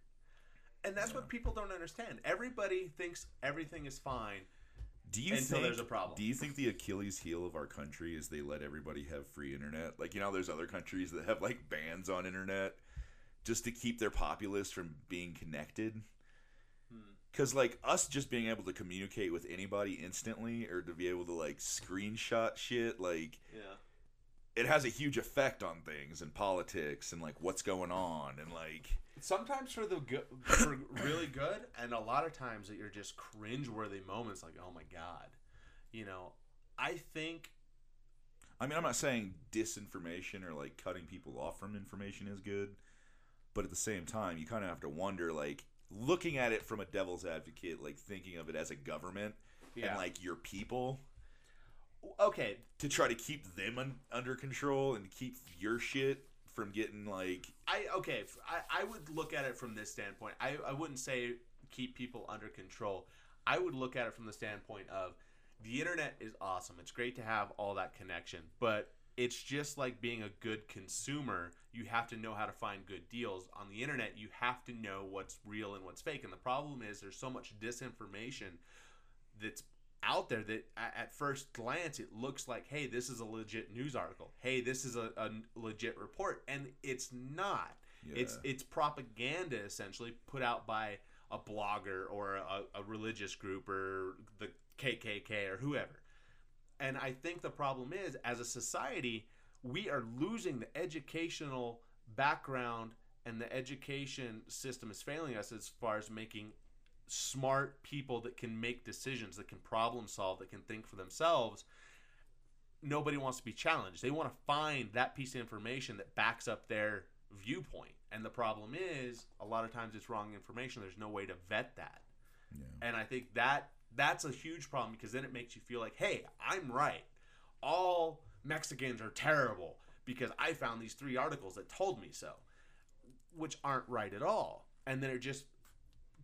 Speaker 10: And that's what people don't understand. Everybody thinks everything is fine.
Speaker 11: Do you
Speaker 10: Until
Speaker 11: think
Speaker 10: there's a problem.
Speaker 11: Do you think the Achilles heel of our country is they let everybody have free internet? Like you know, there's other countries that have like bans on internet just to keep their populace from being connected. Because like us just being able to communicate with anybody instantly, or to be able to like screenshot shit, like
Speaker 10: Yeah.
Speaker 11: it has a huge effect on things and politics and like what's going on and like
Speaker 10: Sometimes for the good, for really good, and a lot of times that you're just cringe-worthy moments, like, oh my god, you know. I think
Speaker 11: I mean, I'm not saying disinformation or like cutting people off from information is good, but at the same time, you kind of have to wonder, like, looking at it from a devil's advocate, like thinking of it as a government
Speaker 10: Yeah.
Speaker 11: and like your people
Speaker 10: okay,
Speaker 11: to try to keep them un- under control and keep your shit from getting like
Speaker 10: I okay. I, I would look at it from this standpoint. I, I wouldn't say keep people under control. I would look at it from the standpoint of the internet is awesome. It's great to have all that connection, but it's just like being a good consumer. You have to know how to find good deals on the internet. You have to know what's real and what's fake. And the problem is there's so much disinformation that's out there that at, first glance it looks like, hey, this is a legit news article. Hey, this is a, a legit report, and it's not. It's it's propaganda essentially put out by a blogger or a, a religious group or the KKK or whoever. And I think the problem is, as a society, we are losing the educational background, and the education system is failing us as far as making smart people that can make decisions, that can problem solve, that can think for themselves. Nobody wants to be challenged. They want to find that piece of information that backs up their viewpoint. And the problem is, a lot of times it's wrong information. There's no way to vet that. And I think that that's a huge problem because then it makes you feel like, hey, I'm right. All Mexicans are terrible because I found these three articles that told me so, which aren't right at all. And then it just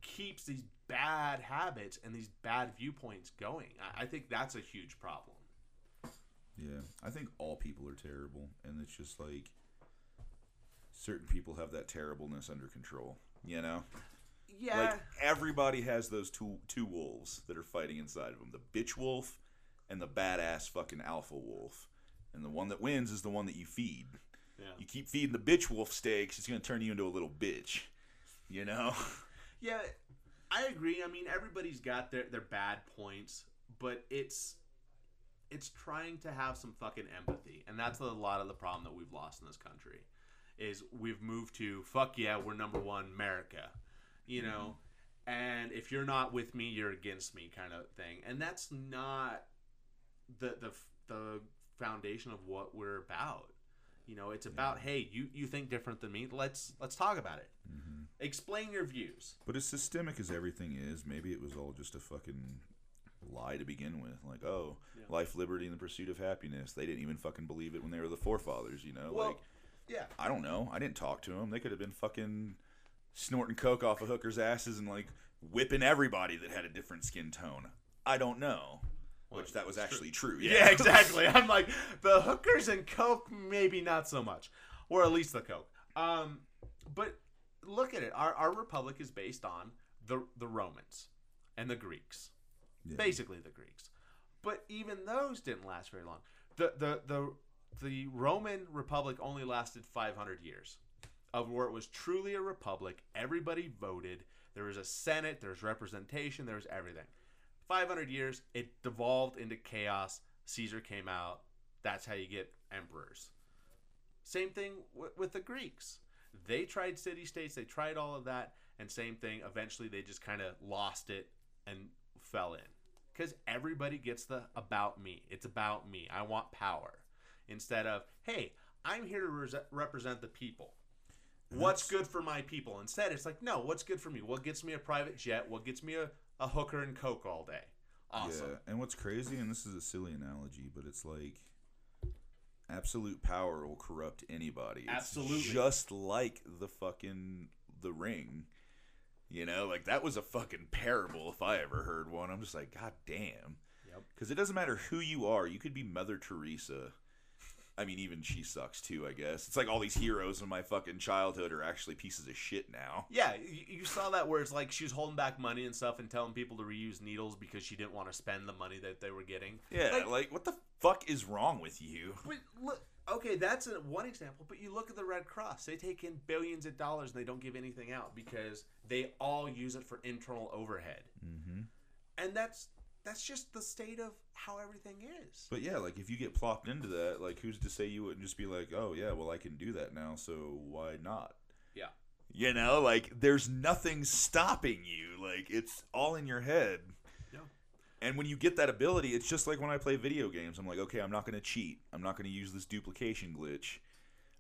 Speaker 10: keeps these bad habits and these bad viewpoints going. I, I think that's a huge problem.
Speaker 11: Yeah, I think all people are terrible, and it's just like certain people have that terribleness under control. You know,
Speaker 10: Yeah.
Speaker 11: like everybody has those two two wolves that are fighting inside of them: the bitch wolf and the badass fucking alpha wolf. And the one that wins is the one that you feed.
Speaker 10: Yeah.
Speaker 11: You keep feeding the bitch wolf steaks, it's gonna turn you into a little bitch. You know?
Speaker 10: Yeah, I agree. I mean, everybody's got their, their bad points, but it's it's trying to have some fucking empathy, and that's a lot of the problem that we've lost in this country. Is we've moved to fuck yeah, we're number one, America, you know, mm-hmm. and if you're not with me, you're against me, kind of thing, and that's not the the the foundation of what we're about. You know, it's about hey, you you think different than me. Let's let's talk about it. Mm-hmm. Explain your views.
Speaker 11: But as systemic as everything is, maybe it was all just a fucking lie to begin with. Like, oh, life, liberty, and the pursuit of happiness. They didn't even fucking believe it when they were the forefathers, you know?
Speaker 10: Well,
Speaker 11: like,
Speaker 10: yeah.
Speaker 11: I don't know. I didn't talk to them. They could have been fucking snorting coke off of hookers' asses and like whipping everybody that had a different skin tone. I don't know. Which that was actually true. Yeah,
Speaker 10: Yeah, exactly. I'm like the hookers and coke, maybe not so much, or at least the coke. Um, but look at it. Our our republic is based on the the Romans and the Greeks, basically the Greeks. But even those didn't last very long. The the the the Roman Republic only lasted 500 years, of where it was truly a republic. Everybody voted. There was a senate. There's representation. There's everything. 500 years, it devolved into chaos. Caesar came out. That's how you get emperors. Same thing w- with the Greeks. They tried city states, they tried all of that, and same thing. Eventually, they just kind of lost it and fell in. Because everybody gets the about me. It's about me. I want power. Instead of, hey, I'm here to res- represent the people. What's good for my people? Instead, it's like, no, what's good for me? What gets me a private jet? What gets me a, a hooker and coke all day? Awesome.
Speaker 11: Yeah, and what's crazy, and this is a silly analogy, but it's like absolute power will corrupt anybody. It's
Speaker 10: Absolutely.
Speaker 11: just like the fucking the ring. You know, like that was a fucking parable if I ever heard one. I'm just like, God damn.
Speaker 10: Yep.
Speaker 11: Because it doesn't matter who you are. You could be Mother Teresa. I mean, even she sucks too. I guess it's like all these heroes in my fucking childhood are actually pieces of shit now.
Speaker 10: Yeah, you, you saw that where it's like she was holding back money and stuff and telling people to reuse needles because she didn't want to spend the money that they were getting.
Speaker 11: Yeah,
Speaker 10: Like,
Speaker 11: like what the fuck is wrong with you?
Speaker 10: But look, okay, that's a, one example. But you look at the Red Cross; they take in billions of dollars and they don't give anything out because they all use it for internal overhead.
Speaker 11: Mm-hmm.
Speaker 10: And that's that's just the state of how everything is.
Speaker 11: But yeah, like if you get plopped into that, like who's to say you wouldn't just be like, oh yeah, well I can do that now, so why not?
Speaker 10: Yeah.
Speaker 11: You know, like there's nothing stopping you. Like it's all in your head.
Speaker 10: Yeah.
Speaker 11: And when you get that ability, it's just like when I play video games. I'm like, okay, I'm not going to cheat. I'm not going to use this duplication glitch.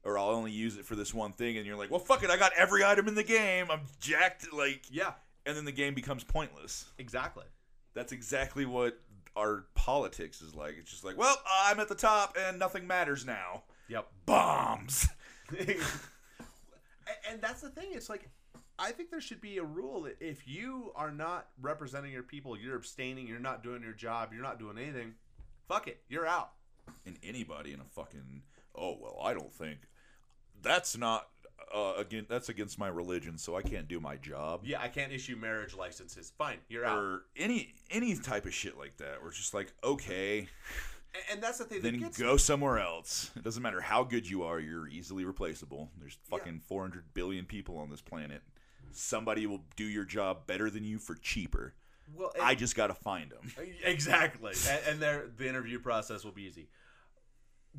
Speaker 11: Or I'll only use it for this one thing. And you're like, well, fuck it. I got every item in the game. I'm jacked. Like,
Speaker 10: Yeah,
Speaker 11: and then the game becomes pointless.
Speaker 10: exactly.
Speaker 11: That's exactly what our politics is like. It's just like, well, I'm at the top and nothing matters now.
Speaker 10: Yep.
Speaker 11: Bombs.
Speaker 10: and, that's the thing. It's like I think there should be a rule that if you are not representing your people, you're abstaining, you're not doing your job, you're not doing anything, fuck it, you're out.
Speaker 11: And anybody in a fucking, oh, well, I don't think that's not uh, again, that's against my religion, so I can't do my job.
Speaker 10: Yeah, I can't issue marriage licenses. Fine, you're out.
Speaker 11: Or any any type of shit like that. We're just like, okay,
Speaker 10: A- And that's the thing.
Speaker 11: then
Speaker 10: that gets
Speaker 11: go somewhere else. It doesn't matter how good you are, you're easily replaceable. There's fucking 400 billion people on this planet. Somebody will do your job better than you for cheaper.
Speaker 10: Well,
Speaker 11: I just got to find them.
Speaker 10: exactly, and, and the interview process will be easy.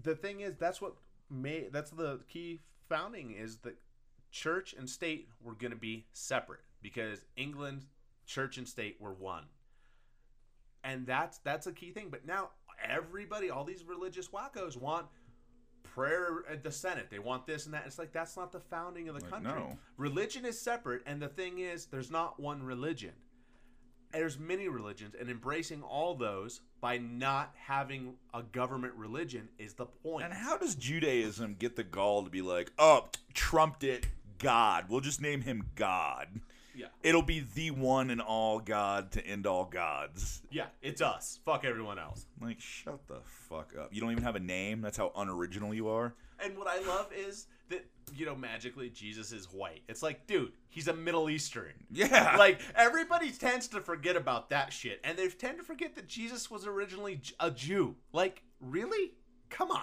Speaker 10: The thing is, that's what made that's the key founding is that church and state were going to be separate because England, church and state were one, and that's that's a key thing. But now everybody, all these religious wackos want prayer at the Senate. They want this and that. It's like that's not the founding of the
Speaker 11: Like,
Speaker 10: country.
Speaker 11: no.
Speaker 10: Religion is separate, and the thing is, there's not one religion. There's many religions, and embracing all those by not having a government religion is the point.
Speaker 11: And how does Judaism get the gall to be like, oh, trumped it, God? We'll just name him God.
Speaker 10: Yeah.
Speaker 11: It'll be the one and all God to end all gods.
Speaker 10: yeah, it's us. Fuck everyone else.
Speaker 11: Like, shut the fuck up. You don't even have a name? That's how unoriginal you are?
Speaker 10: And what I love is that you know magically Jesus is white. It's like, dude, he's a Middle Eastern.
Speaker 11: Yeah.
Speaker 10: Like everybody tends to forget about that shit, and they tend to forget that Jesus was originally a Jew. Like, really? Come on.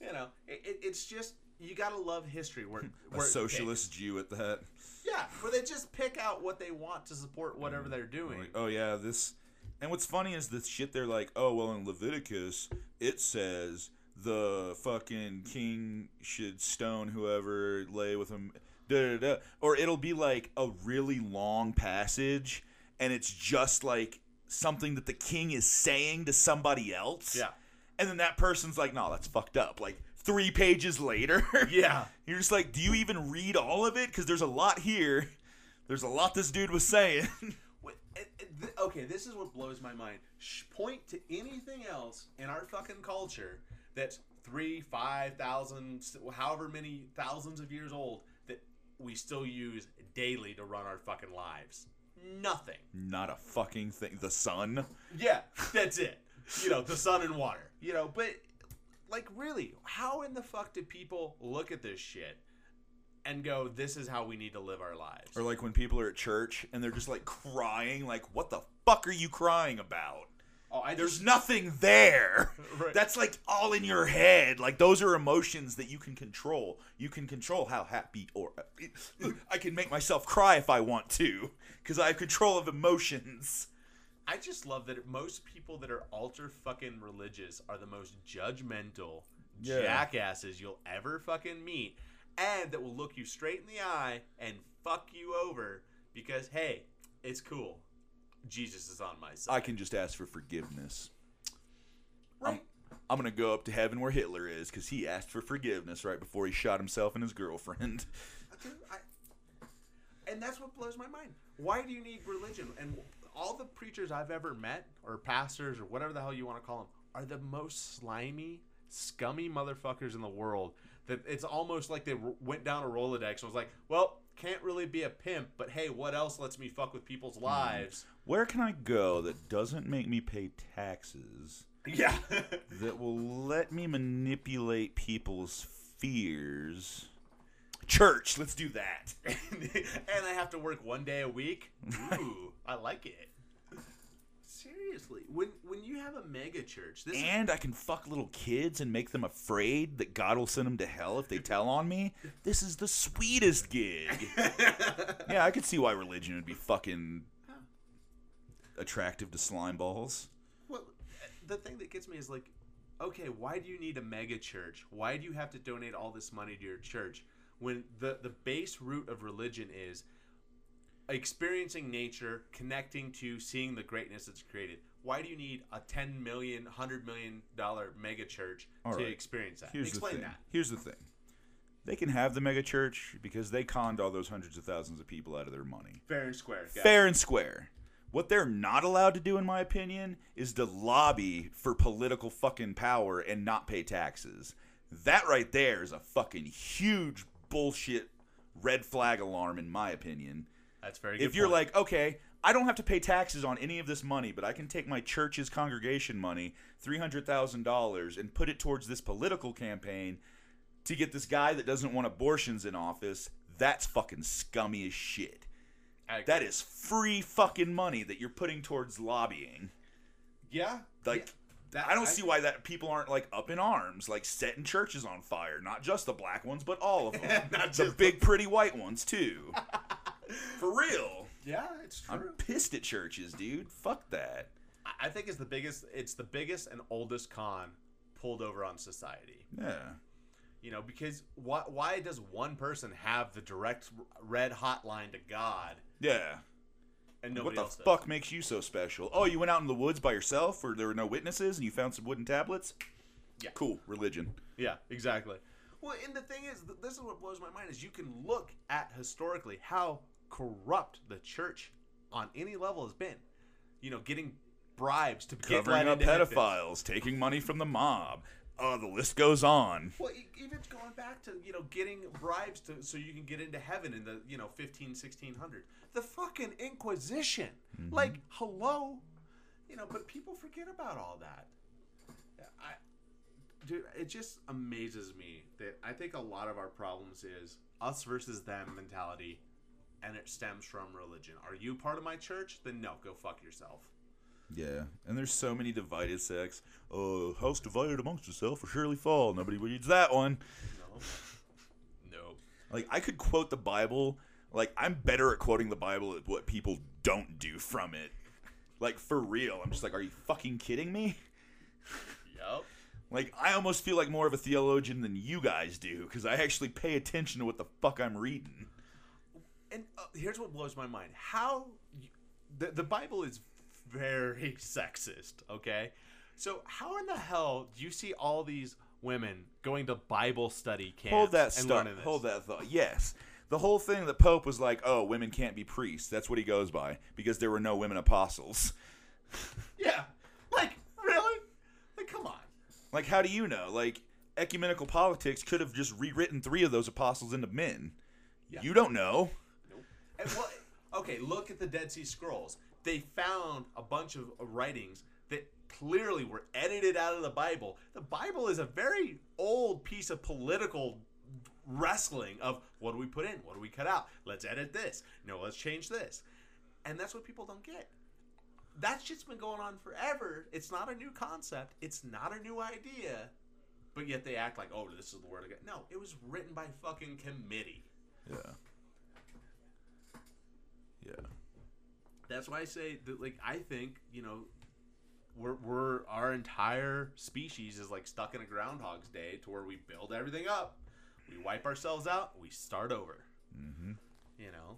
Speaker 10: You know, it, it, it's just you gotta love history. Where,
Speaker 11: A
Speaker 10: where
Speaker 11: socialist Jew at that.
Speaker 10: yeah, where they just pick out what they want to support whatever mm. they're doing.
Speaker 11: Like, oh yeah, this. And what's funny is this shit. They're like, oh well, in Leviticus it says the fucking king should stone whoever lay with him. Da, da, da. Or it'll be like a really long passage, and it's just like something that the king is saying to somebody else.
Speaker 10: Yeah.
Speaker 11: And then that person's like, no, that's fucked up. Like three pages later.
Speaker 10: Yeah.
Speaker 11: You're just like, do you even read all of it? Because there's a lot here. There's a lot this dude was saying.
Speaker 10: It- eh, eh, th- okay, this is what blows my mind. Point to anything else in our fucking culture that's three, five thousand, however many thousands of years old that we still use daily to run our fucking lives. Nothing.
Speaker 11: Not a fucking thing. The sun.
Speaker 10: Yeah, that's it. You know, the sun and water. You know, but like really, how in the fuck do people look at this shit and go, "This is how we need to live our lives"?
Speaker 11: Or like when people are at church and they're just like crying, like, what the fuck are you crying about?
Speaker 10: Oh, I
Speaker 11: There's
Speaker 10: just,
Speaker 11: nothing there.
Speaker 10: Right.
Speaker 11: That's like all in your head. Like those are emotions that you can control. You can control how happy or I can make myself cry if I want to because I have control of emotions.
Speaker 10: I just love that most people that are ultra fucking religious are the most judgmental
Speaker 11: Yeah.
Speaker 10: jackasses you'll ever fucking meet, and that will look you straight in the eye and fuck you over because hey, it's cool. Jesus is on my side.
Speaker 11: I can just ask for forgiveness.
Speaker 10: right?
Speaker 11: I'm gonna go up to heaven where Hitler is because he asked for forgiveness right before he shot himself and his girlfriend.
Speaker 10: Dude, I, and that's what blows my mind. Why do you need religion? And all the preachers I've ever met, or pastors, or whatever the hell you want to call them, are the most slimy, scummy motherfuckers in the world. That it's almost like they went down a Rolodex and was like, "Well, can't really be a pimp, but hey, what else lets me fuck with people's lives?" Hmm.
Speaker 11: Where can I go that doesn't make me pay taxes?
Speaker 10: Yeah,
Speaker 11: that will let me manipulate people's fears. Church, let's do that.
Speaker 10: and I have to work one day a week. Ooh, I like it. Seriously, when when you have a mega church, this is
Speaker 11: And I can fuck little kids and make them afraid that God will send them to hell if they tell on me. This is the sweetest gig. yeah, I could see why religion would be fucking attractive to slime balls.
Speaker 10: Well, the thing that gets me is like, okay, why do you need a mega church? Why do you have to donate all this money to your church when the the base root of religion is experiencing nature, connecting to seeing the greatness that's created? Why do you need a 10 million, 100 million dollar mega church
Speaker 11: All
Speaker 10: to
Speaker 11: right.
Speaker 10: experience that?
Speaker 11: Here's
Speaker 10: Explain
Speaker 11: the thing.
Speaker 10: that.
Speaker 11: Here's the thing. They can have the mega church because they conned all those hundreds of thousands of people out of their money.
Speaker 10: Fair and square. Got
Speaker 11: Fair and square. What they're not allowed to do, in my opinion, is to lobby for political fucking power and not pay taxes. That right there is a fucking huge bullshit red flag alarm, in my opinion.
Speaker 10: That's very good.
Speaker 11: If you're
Speaker 10: point.
Speaker 11: like, okay, I don't have to pay taxes on any of this money, but I can take my church's congregation money, $300,000, and put it towards this political campaign, to get this guy that doesn't want abortions in office, that's fucking scummy as shit. That is free fucking money that you're putting towards lobbying.
Speaker 10: Yeah.
Speaker 11: Like
Speaker 10: yeah. That-
Speaker 11: I don't
Speaker 10: I-
Speaker 11: see why that people aren't like up in arms, like setting churches on fire. Not just the black ones, but all of them.
Speaker 10: Not
Speaker 11: the big pretty white ones too. For real.
Speaker 10: Yeah, it's true.
Speaker 11: I'm pissed at churches, dude. Fuck that.
Speaker 10: I- think it's the biggest. It's the biggest and oldest con pulled over on society.
Speaker 11: Yeah.
Speaker 10: You know, because why? Why does one person have the direct red hotline to God
Speaker 11: Yeah.
Speaker 10: and
Speaker 11: what
Speaker 10: nobody
Speaker 11: the
Speaker 10: else does?
Speaker 11: fuck makes you so special? Oh, you went out in the woods by yourself where there were no witnesses and you found some wooden tablets?
Speaker 10: Yeah.
Speaker 11: Cool. Religion.
Speaker 10: Yeah, exactly. Well, and the thing is, this is what blows my mind is you can look at historically how corrupt the church on any level has been. You know, getting bribes to get
Speaker 11: Covering
Speaker 10: let
Speaker 11: up
Speaker 10: into
Speaker 11: pedophiles, taking money from the mob. Oh, the list goes on.
Speaker 10: Well, e- even going back to, you know, getting bribes to so you can get into heaven in the, you know, 15, 1600. The fucking Inquisition.
Speaker 11: Mm-hmm.
Speaker 10: Like, hello? You know, but people forget about all that. I dude, it just amazes me that I think a lot of our problems is us versus them mentality and it stems from religion. Are you part of my church? Then no, go fuck yourself.
Speaker 11: Yeah, and there's so many divided sects. Oh, house divided amongst itself will surely fall. Nobody reads that one.
Speaker 10: No. no.
Speaker 11: Like I could quote the Bible. Like I'm better at quoting the Bible at what people don't do from it. Like for real. I'm just like, are you fucking kidding me?
Speaker 10: Yep.
Speaker 11: Like I almost feel like more of a theologian than you guys do because I actually pay attention to what the fuck I'm reading.
Speaker 10: And uh, here's what blows my mind: how you, the the Bible is very sexist. Okay, so how in the hell do you see all these women going to Bible study camps?
Speaker 11: Hold that
Speaker 10: and
Speaker 11: stuff.
Speaker 10: this?
Speaker 11: Hold that thought. Yes. The whole thing the Pope was like, oh, women can't be priests. That's what he goes by because there were no women apostles.
Speaker 10: Yeah, like really? Like, come on.
Speaker 11: Like, how do you know? Like, ecumenical politics could have just rewritten three of those apostles into men. You don't know.
Speaker 10: What? Okay, look at the Dead Sea Scrolls. They found a bunch of writings that clearly were edited out of the Bible. The Bible is a very old piece of political wrestling of what do we put in, what do we cut out. Let's edit this. No, let's change this. And that's what people don't get. That shit's been going on forever. It's not a new concept. It's not a new idea. But yet they act like, oh, this is the word of God. No, it was written by fucking committee.
Speaker 11: Yeah. Yeah.
Speaker 10: That's why I say that, like, I think, you know, we're, we're our entire species is like stuck in a Groundhog's Day to where we build everything up, we wipe ourselves out, we start over.
Speaker 11: Mm-hmm.
Speaker 10: You know,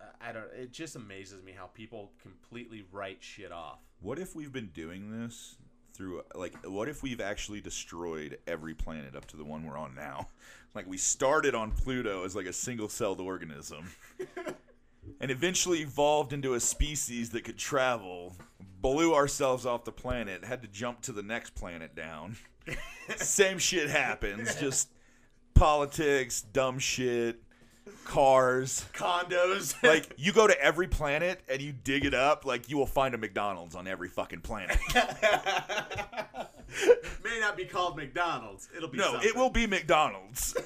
Speaker 10: I- I don't. It just amazes me how people completely write shit off.
Speaker 11: What if we've been doing this through like what if we've actually destroyed every planet up to the one we're on now? Like we started on Pluto as like a single-celled organism. and eventually evolved into a species that could travel, blew ourselves off the planet, had to jump to the next planet down. Same shit happens, just politics, dumb shit, cars,
Speaker 10: condos.
Speaker 11: like you go to every planet and you dig it up, like you will find a McDonald's on every fucking planet.
Speaker 10: May not be called McDonald's. It'll be
Speaker 11: no,
Speaker 10: something.
Speaker 11: it will be McDonald's.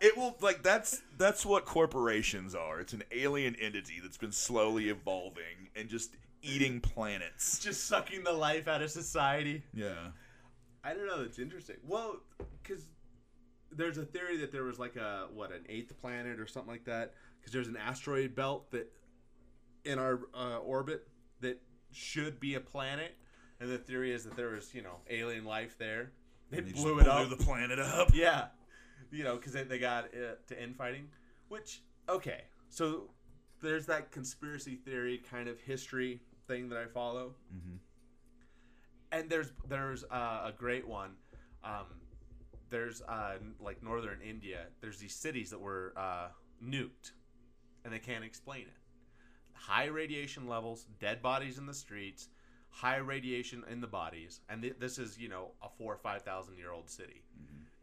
Speaker 11: it will like that's that's what corporations are. It's an alien entity that's been slowly evolving and just eating planets.
Speaker 10: just sucking the life out of society.
Speaker 11: Yeah.
Speaker 10: I don't know. It's interesting. Well, because there's a theory that there was like a what an eighth planet or something like that. Because there's an asteroid belt that in our uh, orbit that should be a planet, and the theory is that there was you know alien life there. They
Speaker 11: they
Speaker 10: blew it
Speaker 11: blew
Speaker 10: up.
Speaker 11: the planet up.
Speaker 10: Yeah, you know, because they, they got uh, to infighting. Which okay, so there's that conspiracy theory kind of history thing that I follow
Speaker 11: Mm-hmm.
Speaker 10: and there's there's uh, a great one. Um, there's uh, like northern India. There's these cities that were uh, nuked, and they can't explain it. High radiation levels, dead bodies in the streets, high radiation in the bodies, and th- this is you know a four or five thousand year old city,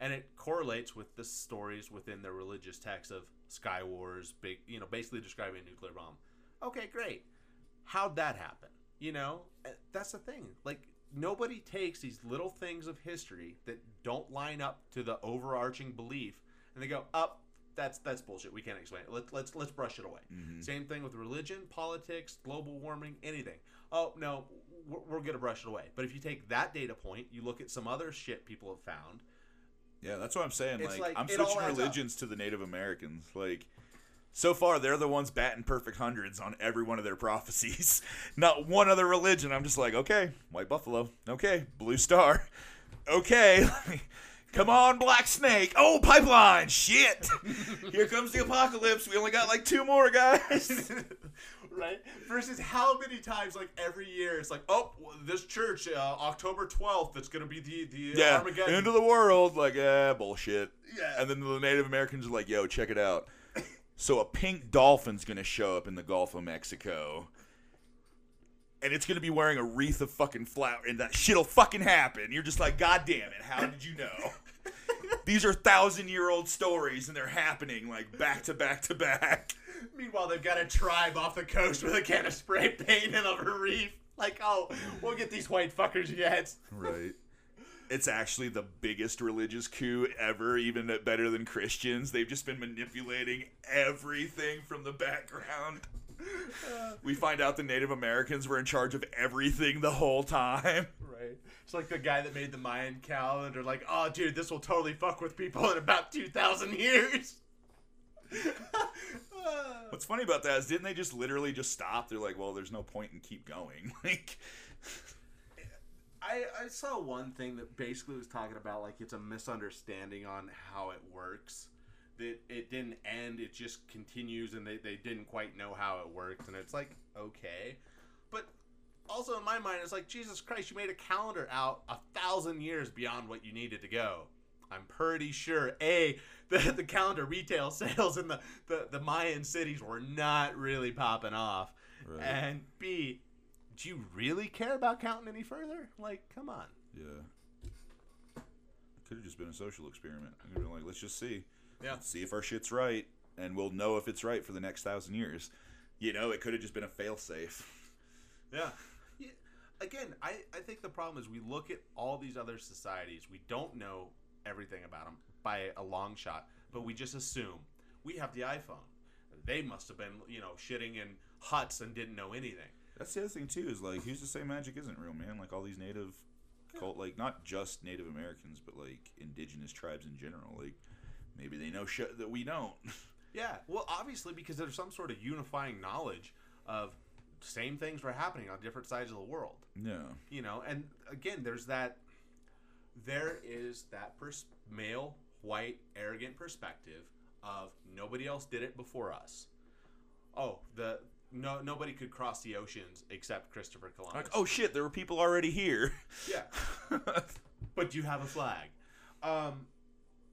Speaker 10: and it correlates with the stories within their religious texts of sky wars, big you know basically describing a nuclear bomb. Okay, great. How'd that happen? You know, Uh, that's the thing. Like nobody takes these little things of history that don't line up to the overarching belief and they go up that's that's bullshit. We can't explain it. Let, let's let's brush it away. Mm-hmm. Same thing with religion politics global warming anything. Oh no we're, we're gonna brush it away. But if you take that data point you look at some other shit people have found.
Speaker 11: Yeah, that's what I'm saying. Like,
Speaker 10: like,
Speaker 11: I'm switching
Speaker 10: adds up.
Speaker 11: religions to the Native Americans. Like, so far they're the ones batting perfect hundreds on every one of their prophecies. Not one other religion. I'm just like, okay, white buffalo. Okay, blue star. Okay, come on, black snake. Oh, pipeline. Shit. Here comes the apocalypse. We only got like two more guys.
Speaker 10: right versus how many times like every year it's like oh this church uh, october 12th it's gonna be the the
Speaker 11: yeah,
Speaker 10: armageddon
Speaker 11: end of the world. Like, eh, bullshit.
Speaker 10: Yeah.
Speaker 11: And then the Native Americans are like, yo, check it out. So a pink dolphin's gonna show up in the Gulf of Mexico. And it's gonna be wearing a wreath of fucking flower, and that shit'll fucking happen. You're just like, God damn it, how did you know? These are thousand year old stories, and they're happening like back to back to back.
Speaker 10: Meanwhile, they've got a tribe off the coast with a can of spray paint and a reef. Like, oh, we'll get these white fuckers yet.
Speaker 11: Right. It's actually the biggest religious coup ever, even better than Christians. They've just been manipulating everything from the background. We find out the Native Americans were in charge of everything the whole time.
Speaker 10: Right. It's like the guy that made the Mayan calendar. Like, oh, dude, this will totally fuck with people in about two thousand years.
Speaker 11: What's funny about that is didn't they just literally just stop? They're like, well, there's no point in keep going. Like,
Speaker 10: I, I saw one thing that basically was talking about like it's a misunderstanding on how it works. That it didn't end, it just continues, and they, they didn't quite know how it worked. And it's like, okay. But also in my mind, it's like, Jesus Christ, you made a calendar out a thousand years beyond what you needed to go. I'm pretty sure, A, the, the calendar retail sales in the, the, the Mayan cities were not really popping off.
Speaker 11: Right.
Speaker 10: And B, do you really care about counting any further? Like, come on.
Speaker 11: yeah. It could have just been a social experiment. Could have been like, let's just see.
Speaker 10: Yeah.
Speaker 11: see if our shit's right, and we'll know if it's right for the next thousand years. You know, it could have just been a failsafe.
Speaker 10: Yeah. yeah. Again, I, I think the problem is we look at all these other societies, we don't know everything about them by a long shot, but we just assume we have the iPhone. They must have been, you know, shitting in huts and didn't know anything.
Speaker 11: That's the other thing too. Is like, who's to say magic isn't real, man? Like all these native, cult, like not just Native Americans, but like indigenous tribes in general. Like maybe they know shit that we don't.
Speaker 10: Yeah, well, obviously because there's some sort of unifying knowledge of same things were happening on different sides of the world.
Speaker 11: yeah.
Speaker 10: You know, and again, there's that. There is that pers- male, white, arrogant perspective of nobody else did it before us. Oh, the no nobody could cross the oceans except Christopher Columbus.
Speaker 11: Like, oh shit, there were people already here.
Speaker 10: yeah, but you have a flag. Um,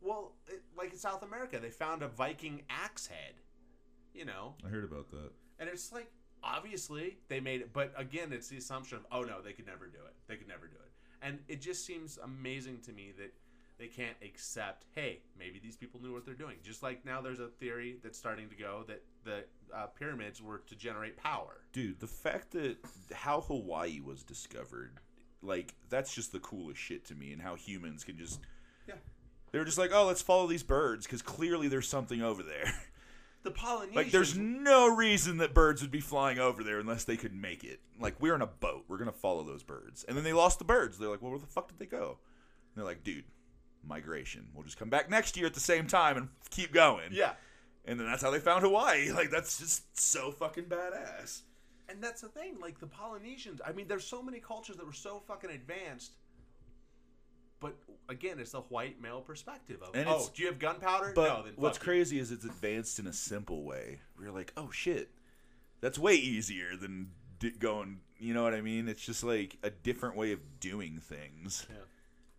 Speaker 10: well, it, like in South America, they found a Viking axe head. You know,
Speaker 11: I heard about that.
Speaker 10: and it's like obviously they made it, but again, it's the assumption of oh no, they could never do it. They could never do it, and it just seems amazing to me that they can't accept. Hey, maybe these people knew what they're doing. Just like now, there's a theory that's starting to go that the uh, pyramids were to generate power.
Speaker 11: Dude, the fact that how Hawaii was discovered, like that's just the coolest shit to me, and how humans can just
Speaker 10: Yeah.
Speaker 11: they were just like, oh, let's follow these birds because clearly there's something over there.
Speaker 10: The Polynesians.
Speaker 11: Like, there's no reason that birds would be flying over there unless they could make it. Like, we're in a boat. We're going to follow those birds. And then they lost the birds. They're like, well, where the fuck did they go? And they're like, dude, migration. We'll just come back next year at the same time and keep going.
Speaker 10: yeah.
Speaker 11: And then that's how they found Hawaii. Like, that's just so fucking badass.
Speaker 10: And that's the thing, like the Polynesians. I mean, there's so many cultures that were so fucking advanced. But again, it's the white male perspective of,
Speaker 11: And
Speaker 10: oh,
Speaker 11: it's-
Speaker 10: do you have gunpowder?
Speaker 11: But
Speaker 10: no, then
Speaker 11: what's
Speaker 10: you."
Speaker 11: crazy is it's advanced in a simple way. We're like, oh shit, that's way easier than going. You know what I mean? It's just like a different way of doing things.
Speaker 10: Yeah.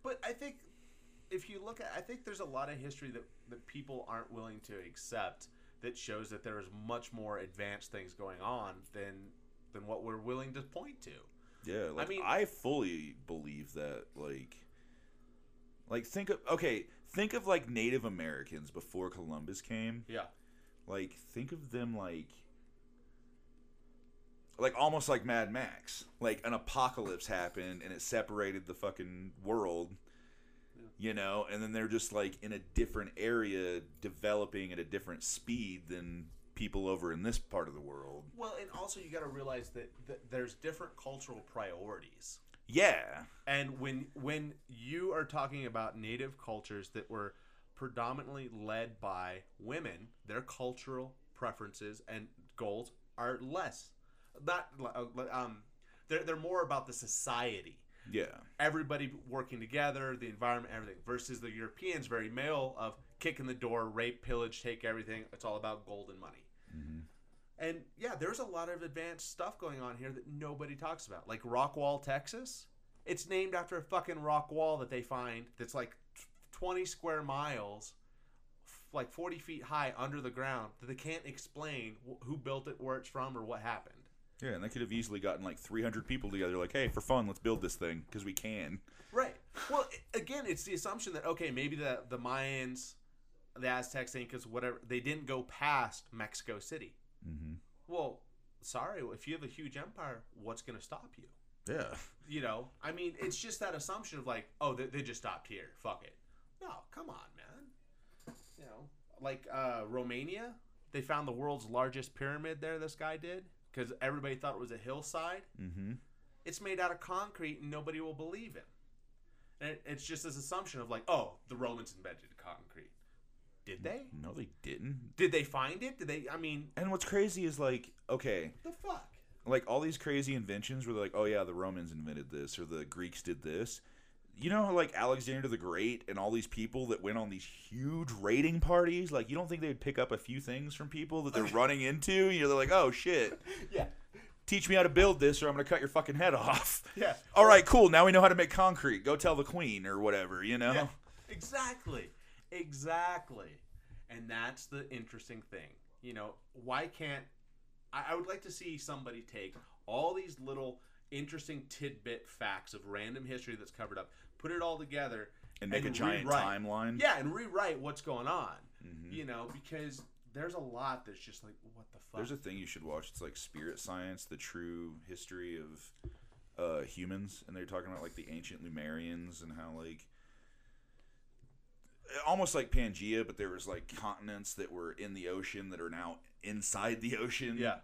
Speaker 10: But I think if you look at, I think there's a lot of history that that people aren't willing to accept that shows that there is much more advanced things going on than than what we're willing to point to.
Speaker 11: Yeah, like I,
Speaker 10: mean- I
Speaker 11: fully believe that. Like, like think of okay, think of like Native Americans before Columbus came.
Speaker 10: Yeah.
Speaker 11: Like, think of them like like almost like Mad Max. Like an apocalypse happened and it separated the fucking world. You know, and then they're just like in a different area developing at a different speed than people over in this part of the world.
Speaker 10: Well, and also you got to realize that, that there's different cultural priorities.
Speaker 11: Yeah.
Speaker 10: And when when you are talking about native cultures that were predominantly led by women, their cultural preferences and goals are less. Not uh, um, they're they're more about the society.
Speaker 11: Yeah.
Speaker 10: Everybody working together, the environment, everything. Versus the Europeans, very male of kick in the door, rape, pillage, take everything. It's all about gold and money. Mm-hmm. And yeah, there's a lot of advanced stuff going on here that nobody talks about. Like Rockwall, Texas. It's named after a fucking rock wall that they find that's like 20 square miles, like 40 feet high under the ground that they can't explain who built it, where it's from, or what happened.
Speaker 11: Yeah, and they could have easily gotten like 300 people together, like, hey, for fun, let's build this thing because we can.
Speaker 10: Right. Well, again, it's the assumption that okay, maybe the the Mayans, the Aztecs, Incas, whatever, they didn't go past Mexico City.
Speaker 11: Mm-hmm.
Speaker 10: Well, sorry, if you have a huge empire, what's going to stop you?
Speaker 11: Yeah.
Speaker 10: You know, I mean, it's just that assumption of like, oh, they, they just stopped here. Fuck it. No, come on, man. You know, like uh, Romania, they found the world's largest pyramid there. This guy did because everybody thought it was a hillside.
Speaker 11: Mm-hmm.
Speaker 10: It's made out of concrete, and nobody will believe him. And it, it's just this assumption of like, oh, the Romans invented concrete. Did they?
Speaker 11: No, they didn't.
Speaker 10: Did they find it? Did they? I mean,
Speaker 11: And what's crazy is like, okay,
Speaker 10: the fuck.
Speaker 11: like all these crazy inventions where they're like, oh yeah, the Romans invented this or the Greeks did this. You know how like Alexander the Great and all these people that went on these huge raiding parties, like you don't think they'd pick up a few things from people that they're running into? You know, they're like, oh shit,
Speaker 10: Yeah.
Speaker 11: teach me how to build this or I'm gonna cut your fucking head off.
Speaker 10: Yeah.
Speaker 11: All right, cool. Now we know how to make concrete. Go tell the queen or whatever. You know.
Speaker 10: Yeah, exactly. Exactly. And that's the interesting thing. You know, why can't I, I would like to see somebody take all these little interesting tidbit facts of random history that's covered up, put it all together
Speaker 11: And make a giant
Speaker 10: rewrite-
Speaker 11: timeline.
Speaker 10: Yeah, and rewrite what's going on.
Speaker 11: Mhm.
Speaker 10: You know, because there's a lot that's just like, what the fuck?
Speaker 11: There's a thing you should watch. It's like Spirit Science, the true history of uh, humans, and they're talking about like the ancient Lemurians and how like almost like Pangea, but there was like continents that were in the ocean that are now inside the ocean.
Speaker 10: Yeah.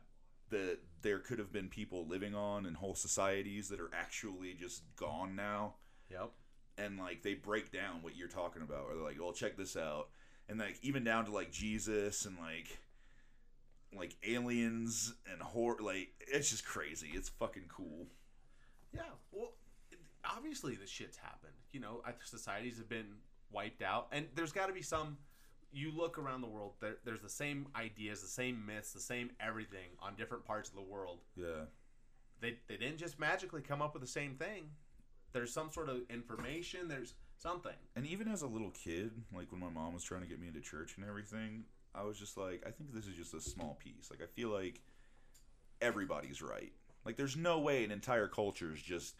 Speaker 11: That there could have been people living on and whole societies that are actually just gone now.
Speaker 10: Yep.
Speaker 11: And like they break down what you're talking about, or they're like, "Well, check this out," and like even down to like Jesus and like like aliens and Horus. Like it's just crazy. It's fucking cool.
Speaker 10: Yeah, well, obviously this shit's happened. You know, societies have been wiped out, and there's got to be some. You look around the world, there, there's the same ideas, the same myths, the same everything on different parts of the world.
Speaker 11: Yeah.
Speaker 10: They they didn't just magically come up with the same thing. There's some sort of information. There's something.
Speaker 11: And even as a little kid, like when my mom was trying to get me into church and everything, I was just like, I think this is just a small piece. Like I feel like everybody's right. Like there's no way an entire culture is just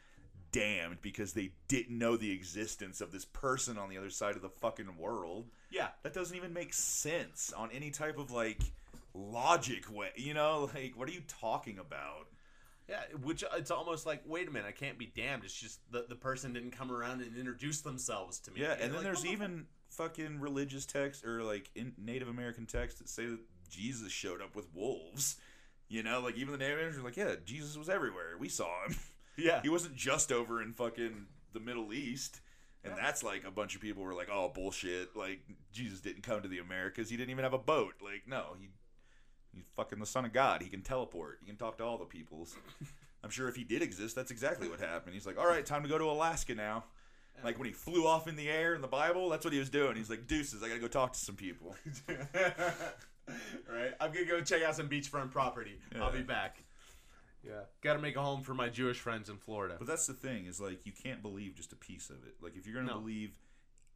Speaker 11: damned because they didn't know the existence of this person on the other side of the fucking world.
Speaker 10: Yeah.
Speaker 11: That doesn't even make sense on any type of like logic way. You know, like what are you talking about?
Speaker 10: Yeah, which uh, it's almost like, wait a minute, I can't be damned. It's just the, the person didn't come around and introduce themselves to me.
Speaker 11: Yeah,
Speaker 10: You're
Speaker 11: and then
Speaker 10: like,
Speaker 11: there's
Speaker 10: "Motherfucker."
Speaker 11: even fucking religious texts or like in Native American texts that say that Jesus showed up with wolves. You know, like even the Native Americans are like, yeah, Jesus was everywhere. We saw him.
Speaker 10: Yeah.
Speaker 11: he wasn't just over in fucking the Middle East. And that's like a bunch of people were like, oh bullshit. Like Jesus didn't come to the Americas. He didn't even have a boat. Like no, he he's fucking the son of God. He can teleport. He can talk to all the peoples. I'm sure if he did exist, that's exactly what happened. He's like, all right, time to go to Alaska now. Like when he flew off in the air in the Bible, that's what he was doing. He's like, deuces, I gotta go talk to some people.
Speaker 10: right? I'm gonna go check out some beachfront property. I'll be back. Yeah, got to make a home for my Jewish friends in Florida.
Speaker 11: But that's the thing is like you can't believe just a piece of it. Like if you're gonna
Speaker 10: No.
Speaker 11: believe